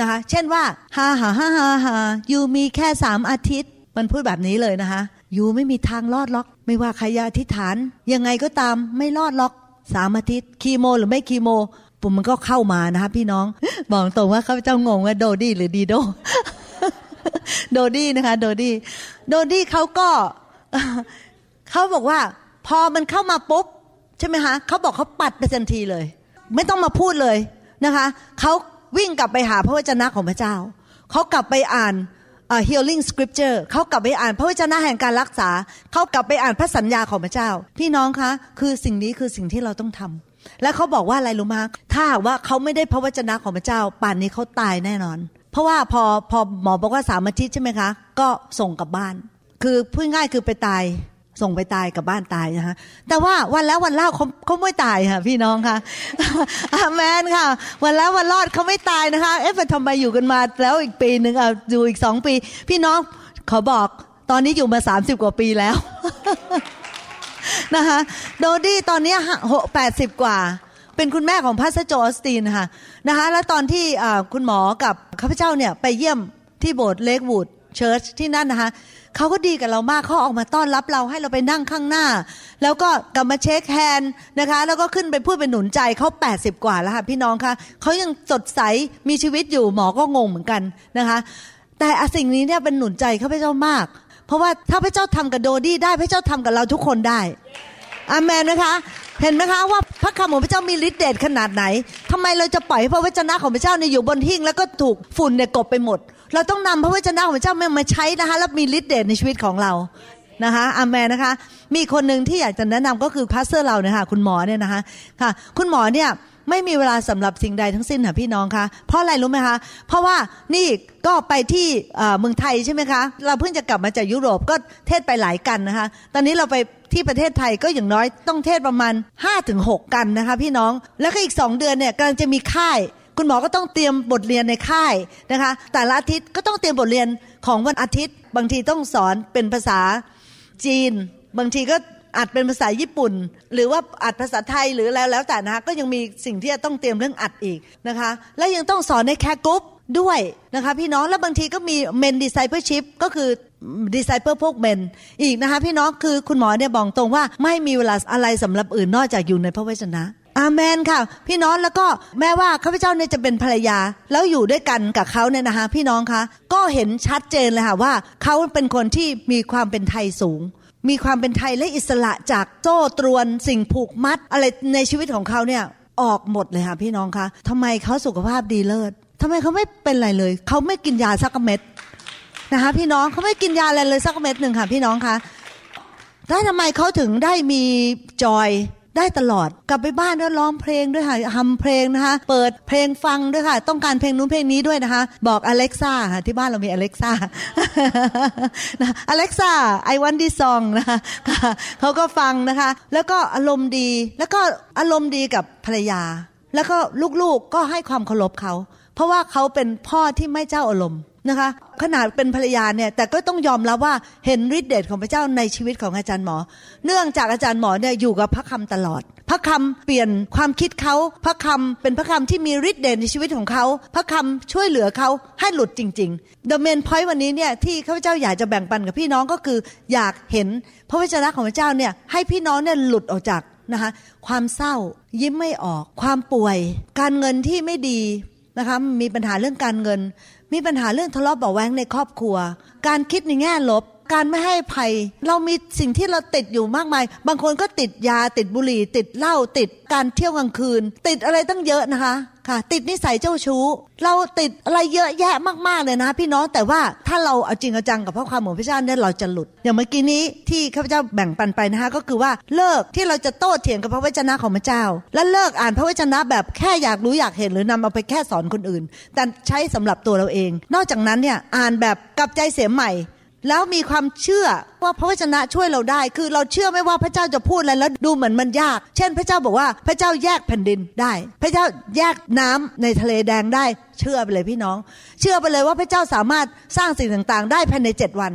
Speaker 3: นะคะ เช่นว่าฮ่าฮ่าฮ่าฮ่าฮ่ายูมีแค่สามอาทิตย์ มันพูดแบบนี้เลยนะคะยูไม่มีทางรอดล็อก ไม่ว่าใครจะอธิษฐาน ยังไงก็ตามไม่รอดล็อกสามอาทิตย์คีโม หรือไม่คีโม ปุ่มมันก็เข้ามานะคะพี่น้องบอกตรงว่าเขาเจ้างงว่าโดดี้หรือดีโด โดดี้นะคะ โดดี้โดดี้เขาก็เขาบอกว่า พอมันเข้ามาปุ๊บใช่ไหมคะเขาบอกเขาปัดไปทันทีเลย ไม่ต้องมาพูดเลยนะคะเขาวิ่งกลับไปหาพระวจนะของพระเจ้าเขากลับไปอ่านเอ่อ healing scripture เขากลับไปอ่านพระวจนะแห่งการรักษา เขากลับไปอ่านพระสัญญาของพระเจ้า พี่น้องคะ คือสิ่งนี้คือสิ่งที่เราต้องทำ แล้วเขาบอกว่าอะไรรู้ไหมถ้าหากว่าเขาไม่ได้พระวจนะของพระเจ้าป่านนี้เขาตายแน่นอน เพราะว่าพอพอหมอบอกว่าสามอาทิตย์ใช่ไหมคะ ก็ส่งกลับบ้าน คือพูดง่ายคือไปตายส่งไปตายกับบ้านตายนะคะแต่ว่าวันแล้ววันเล่าเขาเขาไม่ตายค่ะ พี่น้องค่ะอาเมนค่ะ วันแล้ววันรอดเขาไม่ตายนะคะ เอ๊ะทำไมอยู่กันมาแล้วอีกปีหนึ่งอะอยู่อีกสองปี พี่น้องขอบอกตอนนี้อยู่มาสามสิบกว่าปีแล้ว นะคะโดดี้ตอนนี้หกแปดสิบกว่า เป็นคุณแม่ของพาสโจออสตีนค่ะนะคะแล้วตอนที่คุณหมอกับข้าพเจ้าเนี่ยไปเยี่ยมที่โบสถ์ Lakewood Church ที่นั่นนะคะเขาก็ดีกับเรามากเขาออกมาต้อนรับเราให้เราไปนั่งข้างหน้า แล้วก็กลับมา shake hand นะคะ แล้วก็ขึ้นไปพูดเป็นหนุนใจเขา 80 กว่าแล้วค่ะพี่น้องคะเขายังสดใสมีชีวิตอยู่หมอก็งงเหมือนกันนะคะ แต่สิ่งนี้เนี่ยเป็นหนุนใจข้าพเจ้ามาก เพราะว่าถ้าพระเจ้าทำกับโดดี้ได้พระเจ้าทำกับเราทุกคนได้อาเมนนะคะ เห็นไหมคะว่าพระคำของพระเจ้ามีฤทธิ์เดชขนาดไหนทำไมเราจะปล่อยให้พระวจนะของพระเจ้าเนี่ยอยู่บนหิ้งแล้วก็ถูกฝุ่นเนี่ยกลบไปหมด เราต้องนำพระวจนะของพระเจ้ามาใช้นะคะแล้วมีฤทธิ์เดชในชีวิตของเรานะคะอาเมนนะคะ มีคนหนึ่งที่อยากจะแนะนำก็คือ pastor เราเนี่ยค่ะคุณหมอเนี่ยนะคะค่ะ คุณหมอเนี่ย ไม่มีเวลาสำหรับสิ่งใดทั้งสิ้นค่ะพี่น้องคะเพราะอะไรรู้ไหมคะ เพราะว่านี่ก็ไปที่เมืองไทยใช่ไหมคะ เราเพิ่งจะกลับมาจากยุโรปก็เทศน์ไปหลายกัณฑ์นะคะ ตอนนี้เราไปที่ประเทศไทยก็อย่างน้อยต้องเทศน์ประมาณ 5-6 กัณฑ์นะคะพี่น้องแล้วก็อีก 2 เดือนเนี่ยกำลังจะมีค่ายคุณหมอก็ต้องเตรียมบทเรียนในค่ายนะคะ แต่ละอาทิตย์ก็ต้องเตรียมบทเรียนของวันอาทิตย์ บางทีต้องสอนเป็นภาษาจีน บางทีก็ อัดเป็นภาษาญี่ปุ่น หรือว่าอัดภาษาไทยหรือแล้วแล้วแต่นะคะก็ยังมีสิ่งที่จะต้องเตรียมเรื่องอัดอีกนะคะ และยังต้องสอนใน care group ด้วยนะคะพี่น้องแล้วบางทีก็มี men discipleship ก็คือ disciple พวก menอีกนะคะพี่น้องคือคุณหมอเนี่ยบอกตรงว่าไม่มีเวลาอะไรสำหรับอื่นนอกจากอยู่ในพระวจนะอาเมนค่ะ พี่น้องแล้วก็แม้ว่าข้าพเจ้าเนี่ยจะเป็นภรรยา แล้วอยู่ด้วยกันกับเขาเนี่ยนะคะ พี่น้องคะก็เห็นชัดเจนเลยค่ะว่าเขาเป็นคนที่มีความเป็นไทยสูง มีความเป็นไทยและอิสระจากโจ้ตรวนสิ่งผูกมัด อะไรในชีวิตของเขาเนี่ยออกหมดเลยค่ะพี่น้องคะทำไมเขาสุขภาพดีเลิศทำไมเขาไม่เป็นอะไรเลย เขาไม่กินยาสักเม็ดนะคะพี่น้องเขาไม่กินยาอะไรเลยสักเม็ดหนึ่งค่ะพี่น้องคะแล้วทำไมเขาถึงได้มีจอย ได้ตลอดกลับไปบ้านด้วยร้องเพลงด้วยค่ะทำเพลงนะคะ เปิดเพลงฟังด้วยค่ะ ต้องการเพลงนู้นเพลงนี้ด้วยนะคะ บอกอเล็กซ่าค่ะที่บ้านเรามีอเล็กซ่าอเล็กซ่าไอวันดีซองนะคะเขาก็ฟังนะคะ แล้วก็อารมณ์ดี แล้วก็อารมณ์ดีกับภรรยา แล้วก็ลูกๆก็ให้ความเคารพเขา เพราะว่าเขาเป็นพ่อที่ไม่เจ้าอารมณ์ นะคะ ขนาดเป็นภรรยาเนี่ยแต่ก็ต้องยอมรับว่าเห็นฤทธิ์เดชของพระเจ้าในชีวิตของอาจารย์หมอ เนื่องจากอาจารย์หมอเนี่ยอยู่กับพระคำตลอด พระคำเปลี่ยนความคิดเขาพระคำเป็นพระคำที่มีฤทธิ์เดชในชีวิตของเขา พระคำช่วยเหลือเขาให้หลุดจริงๆเดอะเมนพอยต์วันนี้เนี่ยที่ข้าพเจ้าอยากจะแบ่งปันกับพี่น้องก็คือ อยากเห็นพระวจนะของพระเจ้าเนี่ยให้พี่น้องเนี่ยหลุดออกจากนะคะความเศร้ายิ้มไม่ออก ความป่วย การเงินที่ไม่ดีนะคะมีปัญหาเรื่องการเงิน มีปัญหาเรื่องทะเลาะเบาแวงในครอบครัว การคิดในแง่ลบ การไม่ให้ภัย เรามีสิ่งที่เราติดอยู่มากมาย บางคนก็ติดยาติดบุหรี่ ติดเหล้าติดการเที่ยวกลางคืน ติดอะไรตั้งเยอะนะคะค่ะ ติดนิสัยเจ้าชู้ เราติดอะไรเยอะแยะมากๆเลยนะ พี่น้องแต่ว่าถ้าเราเอาจริงเอาจังกับพระความของพระเจ้าเนี่ยเราจะหลุด อย่างเมื่อกี้นี้ที่ข้าพเจ้าแบ่งปันไปนะคะก็คือว่าเลิกที่เราจะโต้เถียงกับพระวจนะของพระเจ้า และเลิกอ่านพระวจนะแบบแค่อยากรู้อยากเห็นหรือนำเอาไปแค่สอนคนอื่น แต่ใช้สำหรับตัวเราเอง นอกจากนั้นเนี่ยอ่านแบบกับใจเสียใหม่ แล้วมีความเชื่อว่าพระวจนะช่วยเราได้ คือเราเชื่อไม่ว่าพระเจ้าจะพูดอะไรแล้วดูเหมือนมันยาก เช่น พระเจ้าบอกว่าพระเจ้าแยกแผ่นดินได้ พระเจ้าแยกน้ำในทะเลแดงได้ เชื่อไปเลยพี่น้อง เชื่อไปเลยว่าพระเจ้าสามารถสร้างสิ่งต่างๆ ได้ภายในเจ็ดวัน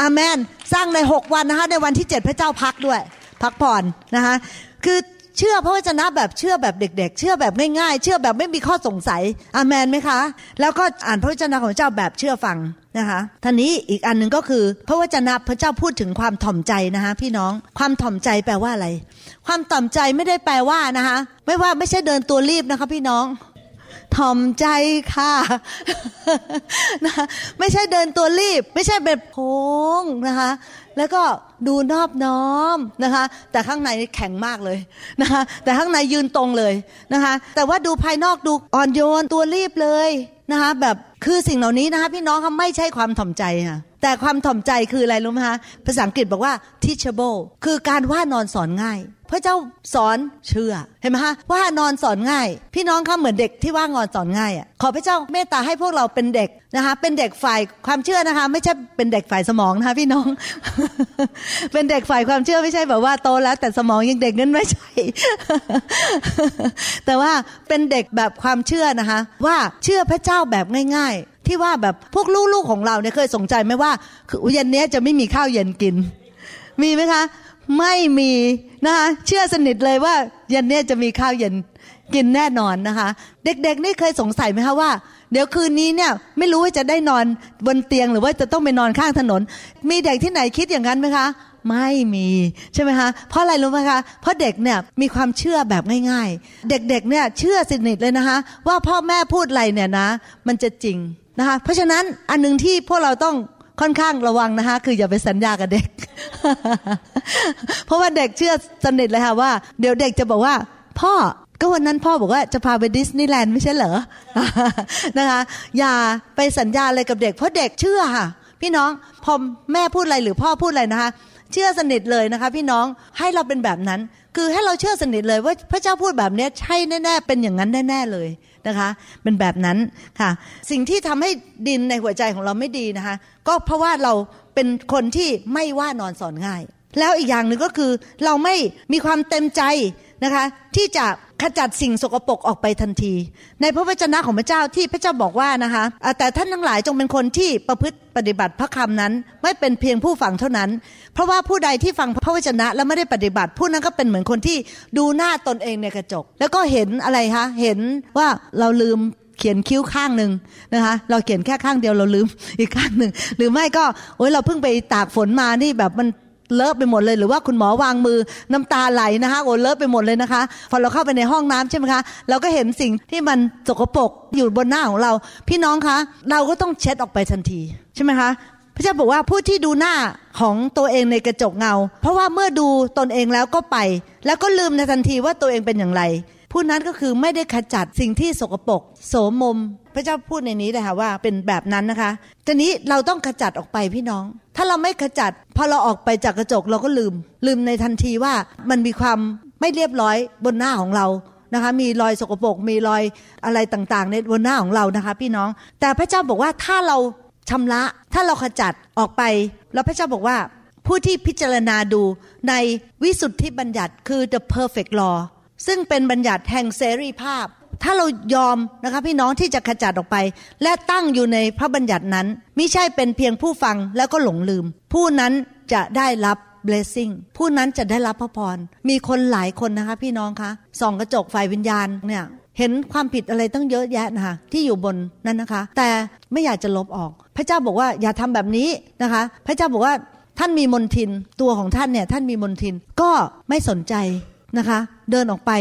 Speaker 3: อาเมน สร้างในหกวันนะคะในวันที่เจ็ดพระเจ้าพักด้วย พักผ่อนนะคะคือ เชื่อพระวจนะแบบเชื่อแบบเด็ก ๆ เชื่อแบบง่ายๆ เชื่อแบบไม่มีข้อสงสัยอาเมนไหมคะ แล้วก็อ่านพระวจนะของเจ้าแบบเชื่อฟังนะคะท่านี้อีกอันหนึ่งก็คือ พระวจนะพระเจ้าพูดถึงความถ่อมใจนะคะพี่น้องความถ่อมใจแปลว่าอะไร ความถ่อมใจไม่ได้แปลว่านะคะ ไม่ว่าไม่ใช่เดินตัวรีบนะคะพี่น้องถ่อมใจค่ะนะไม่ใช่เดินตัวรีบ ไม่ใช่แบบโค้งนะคะ แล้วก็ดูนอบน้อมนะคะ แต่ข้างในแข็งมากเลยนะคะ แต่ข้างในยืนตรงเลยนะคะ แต่ว่าดูภายนอกดูอ่อนโยนตัวรีบเลยนะคะ แบบคือสิ่งเหล่านี้นะคะ พี่น้องเขาไม่ใช่ความถ่อมใจค่ะ แต่ความถ่อมใจคืออะไรรู้ไหมคะภาษาอังกฤษบอกว่า teachable คือการว่านอนสอนง่าย พระเจ้าสอนเชื่อเห็นไหมคะว่านอนสอนง่าย พี่น้องคะเหมือนเด็กที่ว่างอนสอนง่ายอะขอพระเจ้าเมตตาให้พวกเราเป็นเด็กนะคะเป็นเด็กฝ่ายความเชื่อนะคะ ไม่ใช่เป็นเด็กฝ่ายสมองนะคะพี่น้อง เป็นเด็กฝ่ายความเชื่อไม่ใช่แบบว่าโตแล้ว แต่สมองยังเด็กนั่นไม่ใช่ แต่ว่าเป็นเด็กแบบความเชื่อนะคะ ว่าเชื่อพระเจ้าแบบง่ายที่ว่าแบบพวกลูกๆของเราเนี่ยเคยสงใจไหมว่าคือเย็นนี้จะไม่มีข้าวเย็นกิน มีไหมคะ ไม่มีนะคะเชื่อสนิทเลยว่าเย็นนี้จะมีข้าวเย็นกินแน่นอนนะคะ เด็กๆนี่เคยสงสัยไหมคะว่า เดี๋ยวคืนนี้เนี่ยไม่รู้ว่าจะได้นอนบนเตียงหรือว่าจะต้องไปนอนข้างถนน มีเด็กที่ไหนคิดอย่างนั้นไหมคะไม่มีใช่ไหมคะ เพราะอะไรรู้ไหมคะ เพราะเด็กเนี่ยมีความเชื่อแบบง่าย ๆ เด็กๆเนี่ยเชื่อสนิทเลยนะคะ ว่าพ่อแม่พูดอะไรเนี่ยนะ มันจะจริง นะคะเพราะฉะนั้นอันหนึ่งที่พวกเราต้องค่อนข้างระวังนะคะคืออย่าไปสัญญากับเด็ก เพราะว่าเด็กเชื่อสนิทเลยค่ะว่า เดี๋ยวเด็กจะบอกว่า พ่อก็วันนั้นพ่อบอกว่าจะพาไปดิสนีย์แลนด์ไม่ใช่เหรอนะคะอย่าไปสัญญาอะไรกับเด็ก เพราะเด็กเชื่อค่ะ พี่น้องพอแม่พูดอะไรหรือพ่อพูดอะไรนะคะ เชื่อสนิทเลยนะคะ พี่น้องให้เราเป็นแบบนั้น คือให้เราเชื่อสนิทเลยว่าพระเจ้าพูดแบบนี้ใช่แน่ๆเป็นอย่างนั้นแน่ๆเลย นะคะ เป็นแบบนั้นค่ะ สิ่งที่ทำให้ดินในหัวใจของเราไม่ดีนะคะ ก็เพราะว่าเราเป็นคนที่ไม่ว่านอนสอนง่าย แล้วอีกอย่างหนึ่งก็คือเราไม่มีความเต็มใจ นะคะ ที่จะขจัดสิ่งสกปรกออกไปทันที ในพระวจนะของพระเจ้าที่พระเจ้าบอกว่านะคะแต่ท่านทั้งหลายจงเป็นคนที่ประพฤติปฏิบัติพระคำนั้น ไม่เป็นเพียงผู้ฟังเท่านั้น เพราะว่าผู้ใดที่ฟังพระวจนะแล้วไม่ได้ปฏิบัติ ผู้นั้นก็เป็นเหมือนคนที่ดูหน้าตนเองในกระจก แล้วก็เห็นอะไรคะเห็นว่าเราลืมเขียนคิ้วข้างหนึ่งนะคะเราเขียนแค่ข้างเดียวเราลืมอีกข้างหนึ่งหรือไม่ก็โอ้ยเราเพิ่งไปตากฝนมานี่แบบมัน เลอะไปหมดเลย หรือว่าคุณหมอวางมือน้ำตาไหลนะคะโอ้เลอะไปหมดเลยนะคะ พอเราเข้าไปในห้องน้ำใช่ไหมคะเราก็เห็นสิ่งที่มันสกปรกอยู่บนหน้าของเรา พี่น้องคะ เราก็ต้องเช็ดออกไปทันทีใช่ไหมคะพระเจ้าบอกว่าผู้ที่ดูหน้าของตัวเองในกระจกเงา เพราะว่าเมื่อดูตนเองแล้วก็ไป แล้วก็ลืมในทันทีว่าตัวเองเป็นอย่างไร ผู้นั้นก็คือไม่ได้ขจัดสิ่งที่สกปรกโสมม พระเจ้าพูดในนี้เลยค่ะว่าเป็นแบบนั้นนะคะทีนี้เราต้องขจัดออกไปพี่น้อง ถ้าเราไม่ขจัดพอเราออกไปจากกระจกเราก็ลืม ลืมในทันทีว่ามันมีความไม่เรียบร้อยบนหน้าของเรานะคะมีรอยสกปรกมีรอยอะไรต่างๆ ในบนหน้าของเรานะคะ พี่น้อง แต่พระเจ้าบอกว่าถ้าเราชำระถ้าเราขจัดออกไป แล้วพระเจ้าบอกว่า ผู้ที่พิจารณาดูในวิสุทธิบัญญัติคือ the perfect law ซึ่งเป็นบัญญัติแห่งเสรีภาพ ถ้าเรายอมนะคะพี่น้องที่จะขจัดออกไป และตั้งอยู่ในพระบัญญัตินั้นมิใช่เป็นเพียงผู้ฟังแล้วก็หลงลืม ผู้นั้นจะได้รับ blessing ผู้นั้นจะได้รับพระพร มีคนหลายคนนะคะพี่น้องคะส่องกระจกฝ่ายวิญญาณเนี่ยเห็นความผิดอะไรตั้งเยอะแยะนะคะที่อยู่บนนั้นนะคะ แต่ไม่อยากจะลบออก พระเจ้าบอกว่าอย่าทำแบบนี้นะคะ พระเจ้าบอกว่าท่านมีมนทินตัวของท่านเนี่ยท่านมีมนทินก็ไม่สนใจ นะคะ เดินออกไป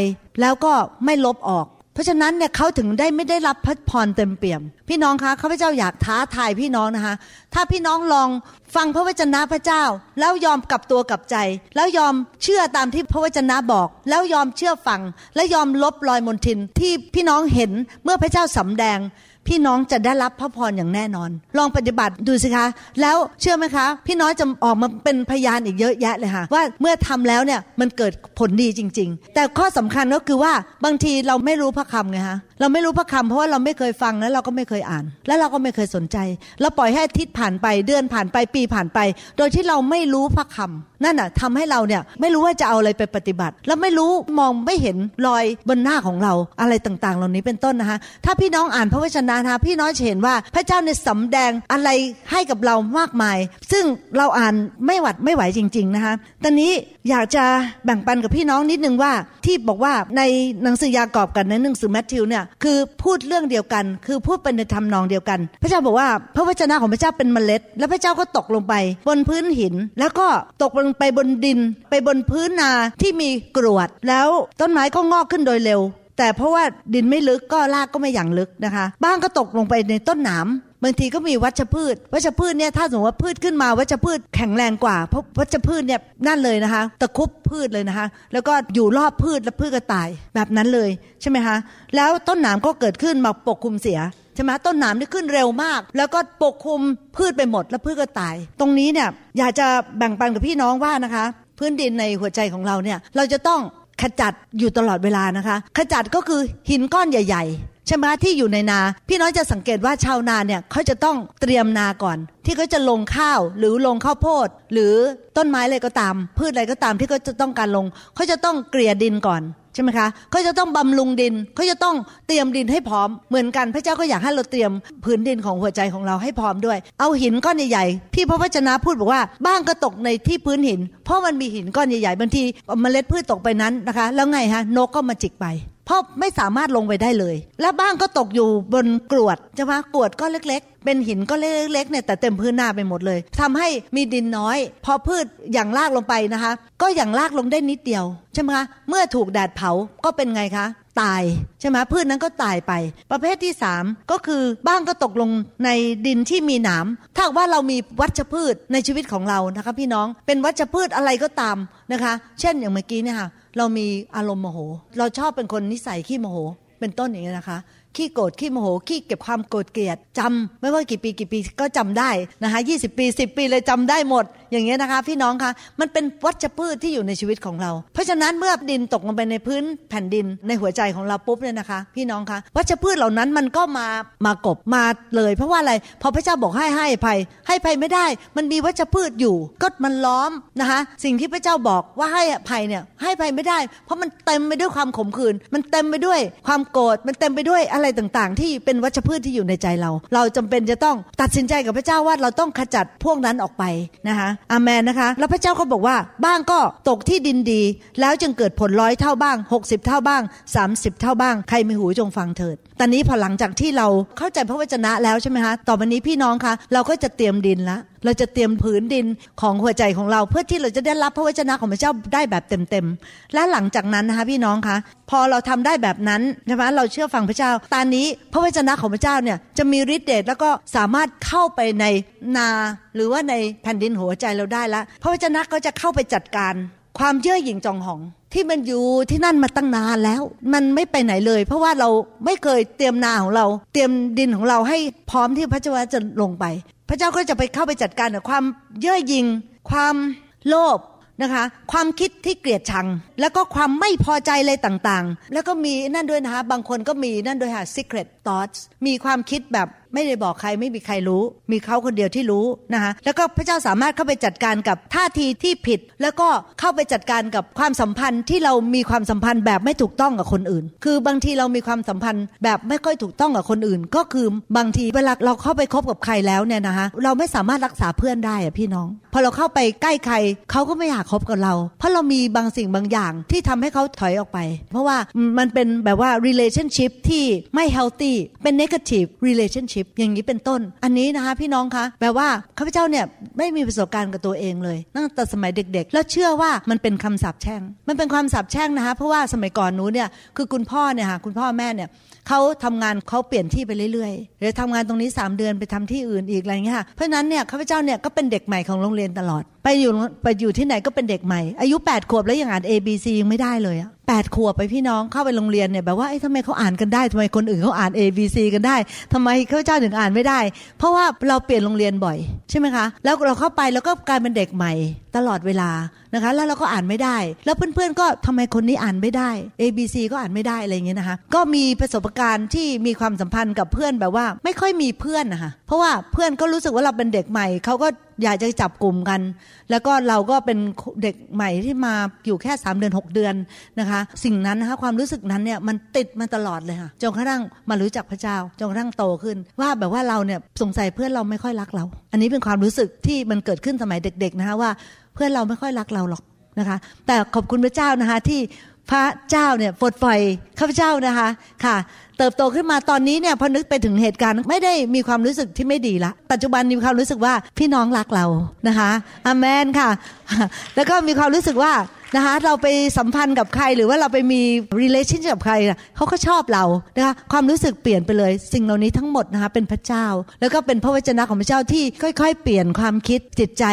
Speaker 3: แล้วก็ไม่ลบออก เพราะฉะนั้นเนี่ยเขาถึงได้ไม่ได้รับพระพรเต็มเปี่ยม พี่น้องคะข้าพเจ้าอยากท้าทายพี่น้องนะคะ ถ้าพี่น้องลองฟังพระวจนะพระเจ้า แล้วยอมกลับตัวกลับใจ แล้วยอมเชื่อตามที่พระวจนะบอก แล้วยอมเชื่อฟัง และยอมลบรอยมนทินที่พี่น้องเห็นเมื่อพระเจ้าสำแดง พี่น้องจะได้รับพระพรอย่างแน่นอน ลองปฏิบัติดูสิคะ แล้วเชื่อไหมคะ พี่น้องจะออกมาเป็นพยานอีกเยอะแยะเลยค่ะ ว่าเมื่อทำแล้วเนี่ยมันเกิดผลดีจริง ๆ แต่ข้อสำคัญก็คือว่าบางทีเราไม่รู้พระคำไงคะเราไม่รู้พระคำเพราะว่าเราไม่เคยฟังแล้วเราก็ไม่เคยอ่าน และเราก็ไม่เคยสนใจเราปล่อยให้อาทิตย์ผ่านไปเดือนผ่านไปปีผ่านไป โดยที่เราไม่รู้พระคำนั่นน่ะทำให้เราเนี่ยไม่รู้ว่าจะเอาอะไรไปปฏิบัติ แล้วไม่รู้มองไม่เห็นรอยบนหน้าของเราอะไรต่างๆ เหล่านี้เป็นต้นนะคะถ้าพี่น้องอ่านพระวจนะนะคะพี่น้องเห็นว่าพระเจ้าในสำแดงอะไรให้กับเรามากมาย ซึ่งเราอ่านไม่หวัดไม่ไหวจริง ๆนะคะตอนนี้อยากจะแบ่งปันกับพี่น้องนิดนึงว่า ที่บอกว่าในหนังสือยากอบกันในหนังสือแมทธิวเนี่ยคือพูดเรื่องเดียวกัน คือพูดเป็นในทำนองเดียวกัน พระเจ้าบอกว่าพระวจนะของพระเจ้าเป็นเมล็ด แล้วพระเจ้าก็ตกลงไป บนพื้นหิน แล้วก็ตกลงไปบนดิน ไปบนพื้นนาที่มีกรวด แล้วต้นไม้ก็งอกขึ้นโดยเร็ว แต่เพราะว่าดินไม่ลึกก็รากก็ไม่อย่างลึกนะคะ บ้างก็ตกลงไปในต้นหนามบางทีก็มีวัชพืช วัชพืชเนี่ยถ้าสมมติว่าพืชขึ้นมาวัชพืชแข็งแรงกว่า เพราะวัชพืชเนี่ยนั่นเลยนะคะตะคุบพืชเลยนะคะ แล้วก็อยู่รอบพืชแล้วพืชก็ตายแบบนั้นเลยใช่ไหมคะแล้วต้นหนามก็เกิดขึ้นมาปกคลุมเสียใช่ไหมต้นหนามที่ขึ้นเร็วมาก แล้วก็ปกคลุมพืชไปหมดแล้วพืชก็ตาย ตรงนี้เนี่ยอยากจะแบ่งปันกับพี่น้องว่านะคะ พื้นดินในหัวใจของเราเนี่ยเราจะต้อง ขจัดอยู่ตลอดเวลานะคะ ขจัดก็คือหินก้อนใหญ่ๆใช่ไหมที่อยู่ในนา พี่น้อยจะสังเกตว่าชาวนาเนี่ยเขาจะต้องเตรียมนาก่อน ที่เขาจะลงข้าวหรือลงข้าวโพด หรือต้นไม้อะไรก็ตาม พืชอะไรก็ตามที่เขาจะต้องการลงเขาจะต้องเกลี่ยดินก่อน ใช่ไหมคะเขาจะต้องบำรุงดินเขาจะต้องเตรียมดินให้พร้อมเหมือนกันพระเจ้าก็อยากให้เราเตรียมพื้นดินของหัวใจของเราให้พร้อมด้วย เอาหินก้อนใหญ่ๆพี่พระวจนะพูดบอกว่าบ้างก็ตกในที่พื้นหิน เพราะมันมีหินก้อนใหญ่ๆบางทีเมล็ดพืชตกไปนั้นนะคะ แล้วไงฮะนกก็มาจิกไป เพราะไม่สามารถลงไปได้เลย และบ้างก็ตกอยู่บนกรวดใช่ไหมกรวดก็เล็ก ๆ เป็นหินก็เล็กๆเนี่ยแต่เต็มพื้นหน้าไปหมดเลยทำให้มีดินน้อย พอพืชอย่างลากลงไปนะคะ ก็อย่างลากลงได้นิดเดียวใช่ไหมคะเมื่อถูกแดดเผาก็เป็นไงคะตายใช่ไหมพืชนั้นก็ตายไป ประเภทที่ 3 ก็คือบ้างก็ตกลงในดินที่มีหนามถ้าว่าเรามีวัชพืชในชีวิตของเรานะคะพี่น้องเป็นวัชพืชอะไรก็ตามนะคะ เช่นอย่างเมื่อกี้เนี่ยค่ะเรามีอารมณ์โมโห เราชอบเป็นคนนิสัยขี้โมโห เป็นต้นอย่างนี้ยนะคะ ขี้โกรธขี้โมโหขี้เก็บความโกรธเกลียดจำไม่ว่ากี่ปีกี่ปีก็จำได้นะคะยีปี 10 ปีเลยจำได้หมด อย่างเงี้ยนะคะ พี่น้องคะมันเป็นวัชพืชที่อยู่ในชีวิตของเรา เพราะฉะนั้นเมื่อดินตกลงไปในพื้นแผ่นดินในหัวใจของเราปุ๊บเนี่ยนะคะ พี่น้องคะวัชพืชเหล่านั้นมันก็มามากบมาเลย เพราะว่าอะไรพอพระเจ้าบอกให้ให้ภัยให้ภัยไม่ได้ มันมีวัชพืชอยู่ ก็มันล้อมนะคะสิ่งที่พระเจ้าบอกว่าให้ภัยเนี่ยให้ภัยไม่ได้ เพราะมันเต็มไปด้วยความขมขื่นมันเต็มไปด้วยความโกรธมันเต็มไปด้วยอะะไรต่างๆ ที่เป็นวัชพืชที่อยู่ในใจเรา เราจำเป็นจะต้องตัดสินใจกับพระเจ้าว่าเราต้องขจัดพวกนั้นออกไปนะคะอาเมนนะคะ แล้วพระเจ้าก็บอกว่าบ้างก็ตกที่ดินดี แล้วจึงเกิดผลร้อยเท่าบ้าง 60 เท่าบ้าง 30 เท่าบ้าง ใครมีหูจงฟังเถิดตอนนี้พอหลังจากที่เราเข้าใจพระวจนะแล้วใช่ไหมคะต่อไปนี้พี่น้องคะเราก็จะเตรียมดินละเราจะเตรียมผืนดินของหัวใจของเราเพื่อที่เราจะได้รับพระวจนะของพระเจ้าได้แบบเต็มๆ และหลังจากนั้นนะคะพี่น้องคะ พอเราทำได้แบบนั้นใช่ไหมเราเชื่อฟังพระเจ้า ตอนนี้พระวจนะของพระเจ้าเนี่ยจะมีฤทธิ์เดชแล้วก็สามารถเข้าไปในนา หรือว่าในแผ่นดินหัวใจเราได้ล้วพระวจนะก็จะเข้าไปจัดการความเย่อหยิ่งจองหองที่มันอยู่ที่นั่นมาตั้งนานแล้ว มันไม่ไปไหนเลย เพราะว่าเราไม่เคยเตรียมนาของเรา เตรียมดินของเราให้พร้อมที่พระเจ้าจะลงไป พระเจ้าก็จะไปเข้าไปจัดการกับความเย่อหยิ่งความโลภ นะคะ ความคิดที่เกลียดชัง แล้วก็ความไม่พอใจอะไรต่างๆ แล้วก็มีนั่นด้วยนะคะ บางคนก็มีนั่นด้วยค่ะ secret thoughts มีความคิดแบบ ไม่ได้บอกใครไม่มีใครรู้ มีเขาคนเดียวที่รู้นะคะแล้วก็พระเจ้าสามารถเข้าไปจัดการกับท่าทีที่ผิด แล้วก็เข้าไปจัดการกับความสัมพันธ์ที่เรามีความสัมพันธ์แบบไม่ถูกต้องกับคนอื่น คือบางทีเรามีความสัมพันธ์แบบไม่ค่อยถูกต้องกับคนอื่น ก็คือบางทีเวลาเราเข้าไปคบกับใครแล้วเนี่ยนะคะเราไม่สามารถรักษาเพื่อนได้อะพี่น้อง พอเราเข้าไปใกล้ใครเขาก็ไม่อยากคบกับเรา เพราะเรามีบางสิ่งบางอย่างที่ทำให้เขาถอยออกไป เพราะว่ามันเป็นแบบว่า relationship ที่ไม่ healthy เป็น negative relationship อย่างนี้เป็นต้น อันนี้นะคะพี่น้องคะแปลว่าข้าพเจ้าเนี่ยไม่มีประสบการณ์กับตัวเองเลยตั้งแต่สมัยเด็กๆ แล้วเชื่อว่ามันเป็นคำสาปแช่ง มันเป็นความสาปแช่งนะคะเพราะว่าสมัยก่อนหนูเนี่ยคือคุณพ่อเนี่ยค่ะคุณพ่อแม่เนี่ย เขาทำงานเขาเปลี่ยนที่ไปเรื่อยๆหรือทำงานตรงนี้ 3 เดือนไปทำที่อื่นอีกอะไรเงี้ยค่ะเพราะฉะนั้นเนี่ยข้าพเจ้าเนี่ยก็เป็นเด็กใหม่ของโรงเรียนตลอด ไปอยู่ไปอยู่ที่ไหนก็เป็นเด็กใหม่ อายุ 8 ขวบแล้วยังอ่าน A B C ยังไม่ได้เลยอะแปดขวบไปพี่น้องเข้าไปโรงเรียนเนี่ยแบบว่าไอ้ทำไมเขาอ่านกันได้ทำไมคนอื่นเขาอ่าน A B C กันได้ทำไมข้าพเจ้าถึงอ่านไม่ได้ เพราะว่าเราเปลี่ยนโรงเรียนบ่อยใช่ไหมคะแล้วเราเข้าไปแล้วก็กลายเป็นเด็กใหม่ตลอดเวลานะคะ แล้วเราก็อ่านไม่ได้ แล้วเพื่อนๆก็ทำไมคนนี้อ่านไม่ได้ A B C ก็อ่านไม่ได้อะไรอย่างเงี้ยนะคะ ก็มีประสบการณ์ที่มีความสัมพันธ์กับเพื่อนแบบว่าไม่ค่อยมีเพื่อนนะคะเพราะว่าเพื่อนก็รู้สึกว่าเราเป็นเด็กใหม่เขาก็ อยากจะจับกลุ่มกัน แล้วก็เราก็เป็นเด็กใหม่ที่มาอยู่แค่ 3 เดือน 6 เดือนนะคะ สิ่งนั้นนะคะความรู้สึกนั้นเนี่ยมันติดมาตลอดเลยค่ะจนกระทั่งมารู้จักพระเจ้าจนกระทั่งโตขึ้น ว่าแบบว่าเราเนี่ยสงสัยเพื่อนเราไม่ค่อยรักเรา อันนี้เป็นความรู้สึกที่มันเกิดขึ้นสมัยเด็กๆนะคะว่าเพื่อนเราไม่ค่อยรักเราหรอกนะคะแต่ขอบคุณพระเจ้านะคะที่ พระเจ้าเนี่ยปลดปล่อยข้าพเจ้านะคะค่ะ เติบโตขึ้นมาตอนนี้เนี่ยพอนึกไปถึงเหตุการณ์ไม่ได้มีความรู้สึกที่ไม่ดีละปัจจุบันมีความรู้สึกว่าพี่น้องรักเรานะคะอเมนค่ะ แล้วก็มีความรู้สึกว่า นะคะเราไปสัมพันธ์กับใครหรือว่าเราไปมี relation กับใครนะเขาก็ชอบเรานะคะความรู้สึกเปลี่ยนไปเลย สิ่งเหล่านี้ทั้งหมดนะคะเป็นพระเจ้า แล้วก็เป็นพระวจนะของพระเจ้าที่ค่อย ๆ เปลี่ยนความคิดจิตใจ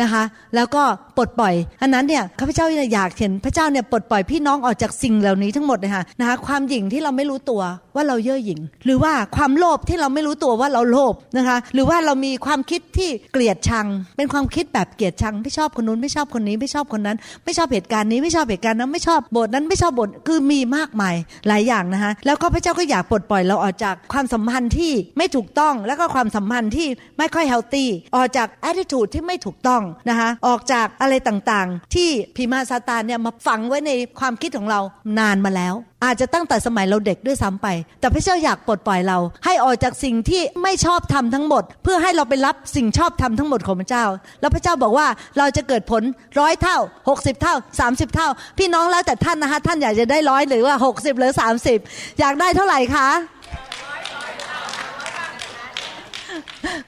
Speaker 3: นะคะแล้วก็ปลดปล่อยอันนั้นเนี่ยข้าพเจ้าอยากเห็นพระเจ้าเนี่ยปลดปล่อยพี่น้องออกจากสิ่งเหล่านี้ทั้งหมดเลยค่ะนะคะความหยิ่งที่เราไม่รู้ตัวว่าเราเย่อหยิ่ง หรือว่าความโลภที่เราไม่รู้ตัวว่าเราโลภนะคะหรือว่าเรามีความคิดที่เกลียดชัง เป็นความคิดแบบเกลียดชัง ไม่ชอบคนนู้นไม่ชอบคนนี้ไม่ชอบคนนั้น ไม่ชอบเหตุการณ์นี้ไม่ชอบเหตุการณ์นั้นไม่ชอบบทนั้นไม่ชอบบทคือมีมากมายหลายอย่างนะคะแล้วก็พระเจ้าก็อยากปลดปล่อยเราออกจากความสัมพันธ์ที่ไม่ถูกต้อง แล้วก็ความสัมพันธ์ที่ไม่ค่อยเฮลตี้ออกจากแอดดิทูดที่ไม่ถูกต้องนะคะออกจากอะไรต่างๆ ที่พิมาซาตานเนี่ยมาฝังไว้ในความคิดของเรานานมาแล้ว อาจจะตั้งแต่สมัยเราเด็กด้วยซ้ำไป แต่พระเจ้าอยากปลดปล่อยเรา ให้ออกจากสิ่งที่ไม่ชอบทำทั้งหมด เพื่อให้เราไปรับสิ่งชอบทำทั้งหมดของพระเจ้า แล้วพระเจ้าบอกว่าเราจะเกิดผลร้อยเท่า 60 เท่า 30 เท่า พี่น้องแล้วแต่ท่านนะคะท่านอยากจะได้ร้อยหรือว่า 60 หรือ 30 อยากได้เท่าไหร่คะ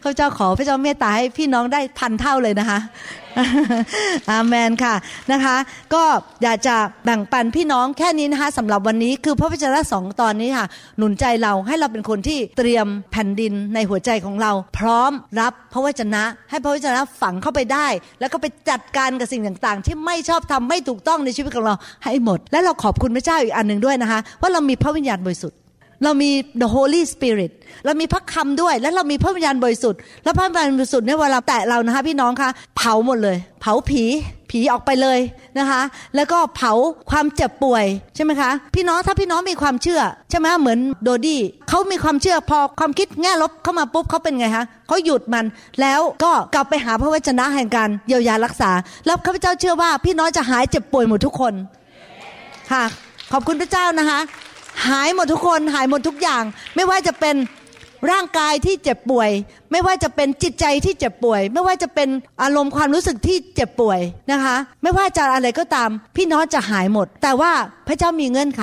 Speaker 3: ข้าเจ้าขอพระเจ้าเมตตาให้พี่น้องได้พันเท่าเลยนะคะอาเมนค่ะนะคะ ก็อยากจะแบ่งปันพี่น้องแค่นี้นะคะสำหรับวันนี้คือพระวจนะสองตอนนี้ค่ะ หนุนใจเราให้เราเป็นคนที่เตรียมแผ่นดินในหัวใจของเรา พร้อมรับพระวจนะ ให้พระวจนะฝังเข้าไปได้ แล้วก็ไปจัดการกับสิ่งต่างๆ ที่ไม่ชอบทำไม่ถูกต้องในชีวิตของเราให้หมด และเราขอบคุณพระเจ้าอีกอันหนึ่งด้วยนะคะ ว่าเรามีพระวิญญาณบริสุทธิ์ เรามี the Holy Spirit เรามีพระคำด้วย และเรามีพระวิญญาณบริสุทธิ์ แล้วพระวิญญาณบริสุทธิ์เนี่ยเวลาแตะเรานะคะพี่น้องคะเผาหมดเลย เผาผี ผีออกไปเลยนะคะ แล้วก็เผาความเจ็บป่วยใช่ไหมคะ พี่น้องถ้าพี่น้องมีความเชื่อใช่ไหมเหมือนโดดี้เขามีความเชื่อพอความคิดแง่ลบเข้ามาปุ๊บเขาเป็นไงคะเขาหยุดมันแล้วก็กลับไปหาพระวจนะแห่งการเยียวยารักษา แล้วข้าพเจ้าเชื่อว่า พี่น้องจะหายเจ็บป่วยหมดทุกคนค่ะ ขอบคุณพระเจ้านะคะ หายหมดทุกคนหายหมดทุกอย่าง ไม่ว่าจะเป็นร่างกายที่เจ็บป่วย ไม่ว่าจะเป็นจิตใจที่เจ็บป่วย ไม่ว่าจะเป็นอารมณ์ความรู้สึกที่เจ็บป่วยนะคะ ไม่ว่าจะอะไรก็ตาม พี่น้องจะหายหมด แต่ว่า พระเจ้ามีเงื่อนไข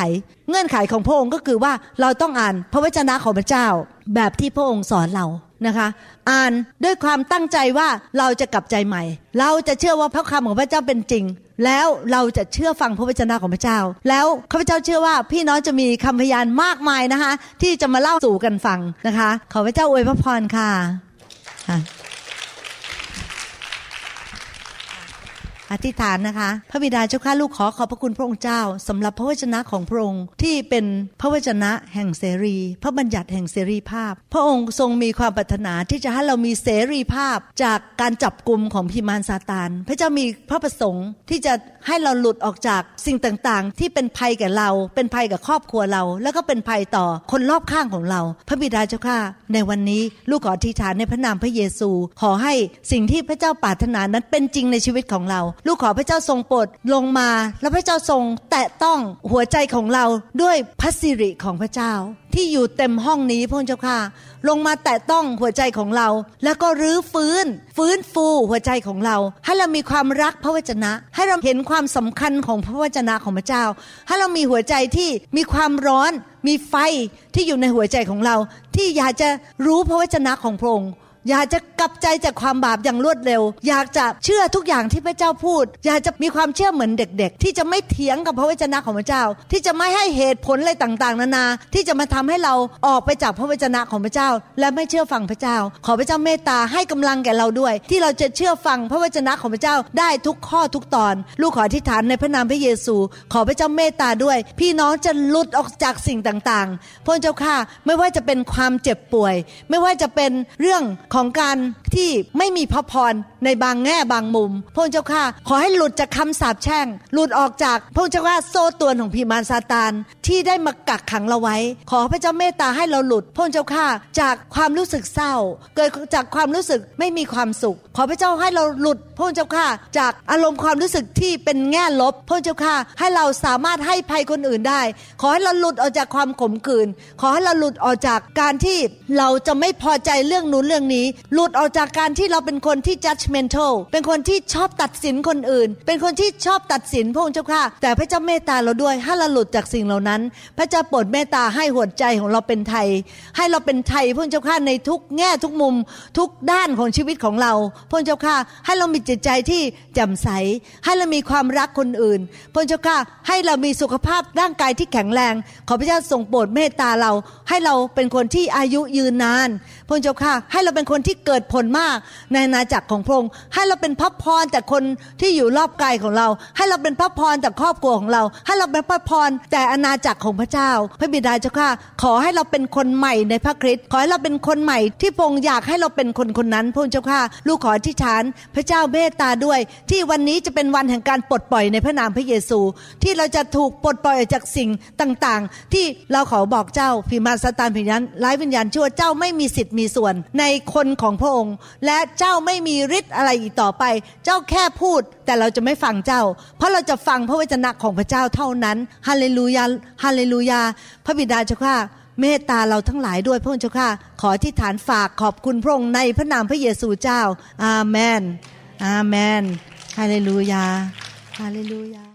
Speaker 3: เงื่อนไขของพระองค์ก็คือว่าเราต้องอ่านพระวจนะของพระเจ้า แบบที่พระองค์สอนเรานะคะ อ่านด้วยความตั้งใจว่าเราจะกลับใจใหม่ เราจะเชื่อว่าพระคำของพระเจ้าเป็นจริง แล้วเราจะเชื่อฟังพระวจนะของพระเจ้า แล้วข้าพเจ้าเชื่อว่าพี่น้องจะมีคำพยานมากมายนะคะ ที่จะมาเล่าสู่กันฟังนะคะ ขอพระเจ้าอวยพระพรค่ะค่ะ อธิษฐานนะคะ พระบิดาเจ้าข้าลูกขอขอบพระคุณพระองค์เจ้าสำหรับพระวจนะของพระองค์ที่เป็นพระวจนะแห่งเสรี พระบัญญัติแห่งเสรีภาพ พระองค์ทรงมีความปรารถนาที่จะให้เรามีเสรีภาพจากการจับกลุ่มของพิมานซาตาน พระเจ้ามีพระประสงค์ที่จะให้เราหลุดออกจากสิ่งต่างๆ ที่เป็นภัยแก่เรา เป็นภัยกับครอบครัวเรา แล้วก็เป็นภัยต่อคนรอบข้างของเรา พระบิดาเจ้าข้าในวันนี้ลูกขออธิษฐานในพระนามพระเยซู ขอให้สิ่งที่พระเจ้าปรารถนานั้นเป็นจริงในชีวิตของเราลูกขอพระเจ้าทรงโปรดลงมา แล้วพระเจ้าทรงแตะต้องหัวใจของเราด้วยพระสิริของพระเจ้า ที่อยู่เต็มห้องนี้พระเจ้าค่ะ ลงมาแตะต้องหัวใจของเรา แล้วก็รื้อฟื้น ฟื้นฟูหัวใจของเรา ให้เรามีความรักพระวจนะ ให้เราเห็นความสำคัญของพระวจนะของพระเจ้า ให้เรามีหัวใจที่มีความร้อน มีไฟที่อยู่ในหัวใจของเรา ที่อยากจะรู้พระวจนะของพระองค์ อยากจะกลับใจจากความบาปอย่างรวดเร็ว อยากจะเชื่อทุกอย่างที่พระเจ้าพูด อยากจะมีความเชื่อเหมือนเด็ก ๆ ที่จะไม่เถียงกับพระวจนะของพระเจ้า ที่จะไม่ให้เหตุผลอะไรต่างๆ นานา ที่จะมาทำให้เราออกไปจากพระวจนะของพระเจ้า และไม่เชื่อฟังพระเจ้า ขอพระเจ้าเมตตาให้กำลังแก่เราด้วย ที่เราจะเชื่อฟังพระวจนะของพระเจ้าได้ทุกข้อทุกตอน ลูกขออธิษฐานในพระนามพระเยซู ขอพระเจ้าเมตตาด้วย พี่น้องจะหลุดออกจากสิ่งต่างๆพระเจ้าข้าไม่ว่าจะเป็นความเจ็บป่วย ไม่ว่าจะเป็นเรื่องของการที่ไม่มีพระพรในบางแง่บางมุม พระเจ้าข้าขอให้หลุดจากคำสาปแช่ง หลุดออกจากพระเจ้าข้าโซ่ตรวนของพิมานซาตานที่ได้มากักขังเราไว้ ขอพระเจ้าเมตตาให้เราหลุด พระเจ้าข้าจากความรู้สึกเศร้า เกิดจากความรู้สึกไม่มีความสุข ขอพระเจ้าให้เราหลุด พระเจ้าข้าจากอารมณ์ความรู้สึกที่เป็นแง่ลบ พระเจ้าข้าให้เราสามารถให้ภัยคนอื่นได้ ขอให้เราหลุดออกจากความขมขื่นขอให้เราหลุดออกจากการที่เราจะไม่พอใจเรื่องนู้นเรื่องนี้หลุดออกจากการที่เราเป็นคนที่ judgmental เป็นคนที่ชอบตัดสินคนอื่น เป็นคนที่ชอบตัดสินพระองค์เจ้าข้าแต่พระเจ้าเมตตาเราด้วยให้เราหลุดจากสิ่งเหล่านั้น พระเจ้าโปรดเมตตาให้หัวใจของเราเป็นไทย ให้เราเป็นไทยพระเจ้าข้าในทุกแง่ทุกมุมทุกด้านของชีวิตของเราพระเจ้าข้าให้เรามีจิตใจที่แจ่มใส ให้เรามีความรักคนอื่นพระเจ้าข้าให้เรามีสุขภาพร่างกายที่แข็งแรง ขอพระเจ้าทรงโปรดเมตตาเรา ให้เราเป็นคนที่อายุยืนนานพระเจ้าข้าให้เราเป็นคนนที่เกิดผลมากในอาจักรของพระองค์ ให้เราเป็นพระพรแต่คนที่อยู่รอบกายของเรา ให้เราเป็นพระพรแต่ครอบครัวของเรา ให้เราเป็นพระพรแต่อาณาจักรของพระเจ้า พระบิดาเจ้าข้าขอให้เราเป็นคนใหม่ในพระคริสต์ขอให้เราเป็นคนใหม่ที่พระองค์อยากให้เราเป็นคนคนนั้นพระเจ้าข้าลูกขออธิษฐานพระเจ้าเมตตาด้วย ที่วันนี้จะเป็นวันแห่งการปลดปล่อยในพระนามพระเยซู ที่เราจะถูกปลดปล่อยจากสิ่งต่างๆ ที่เราขอบอกเจ้าพิมาสตานพิญญาณร้ายวิญญาณชั่วเจ้าไม่มีสิทธิ์มีส่วน ในคนของพระองค์ และเจ้าไม่มีฤทธิ์อะไรอีกต่อไป เจ้าแค่พูด แต่เราจะไม่ฟังเจ้า เพราะเราจะฟังพระวจนะของพระเจ้าเท่านั้นฮาเลลูยาฮาเลลูยา พระบิดาเจ้าข้าเมตตาเราทั้งหลายด้วยพระองค์เจ้าข้าขอที่ฐานฝากขอบคุณพระองค์ในพระนามพระเยซูเจ้า อาเมนอาเมนฮาเลลูยาฮาเลลูยา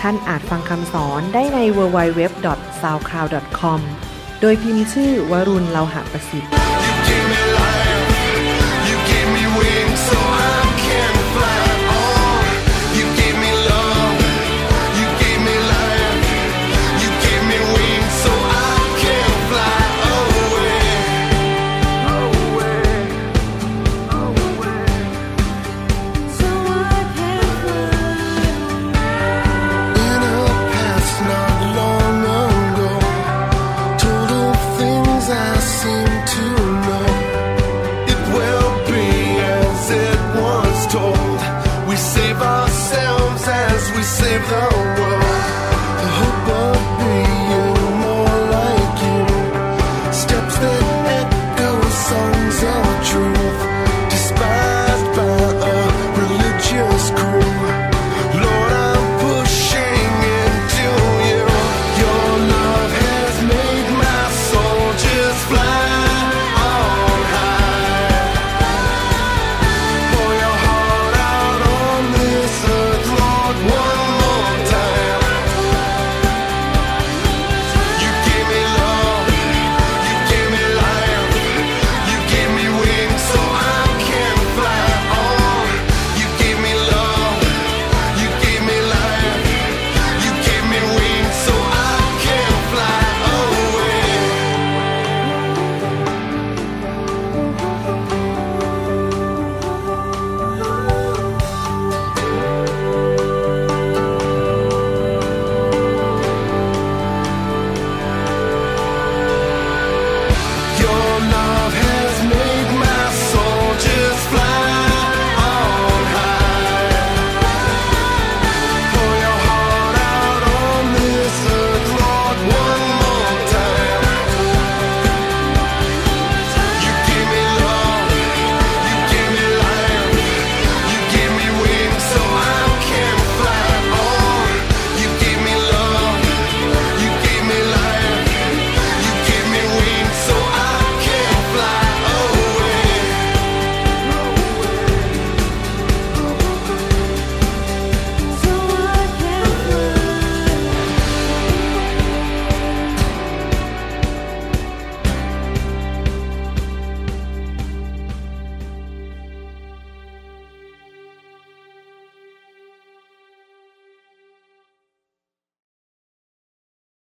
Speaker 2: ท่านอาจฟังคำสอนได้ใน www.soundcloud.com โดยพิมพ์ชื่อวรุณเลาหะประสิทธิ์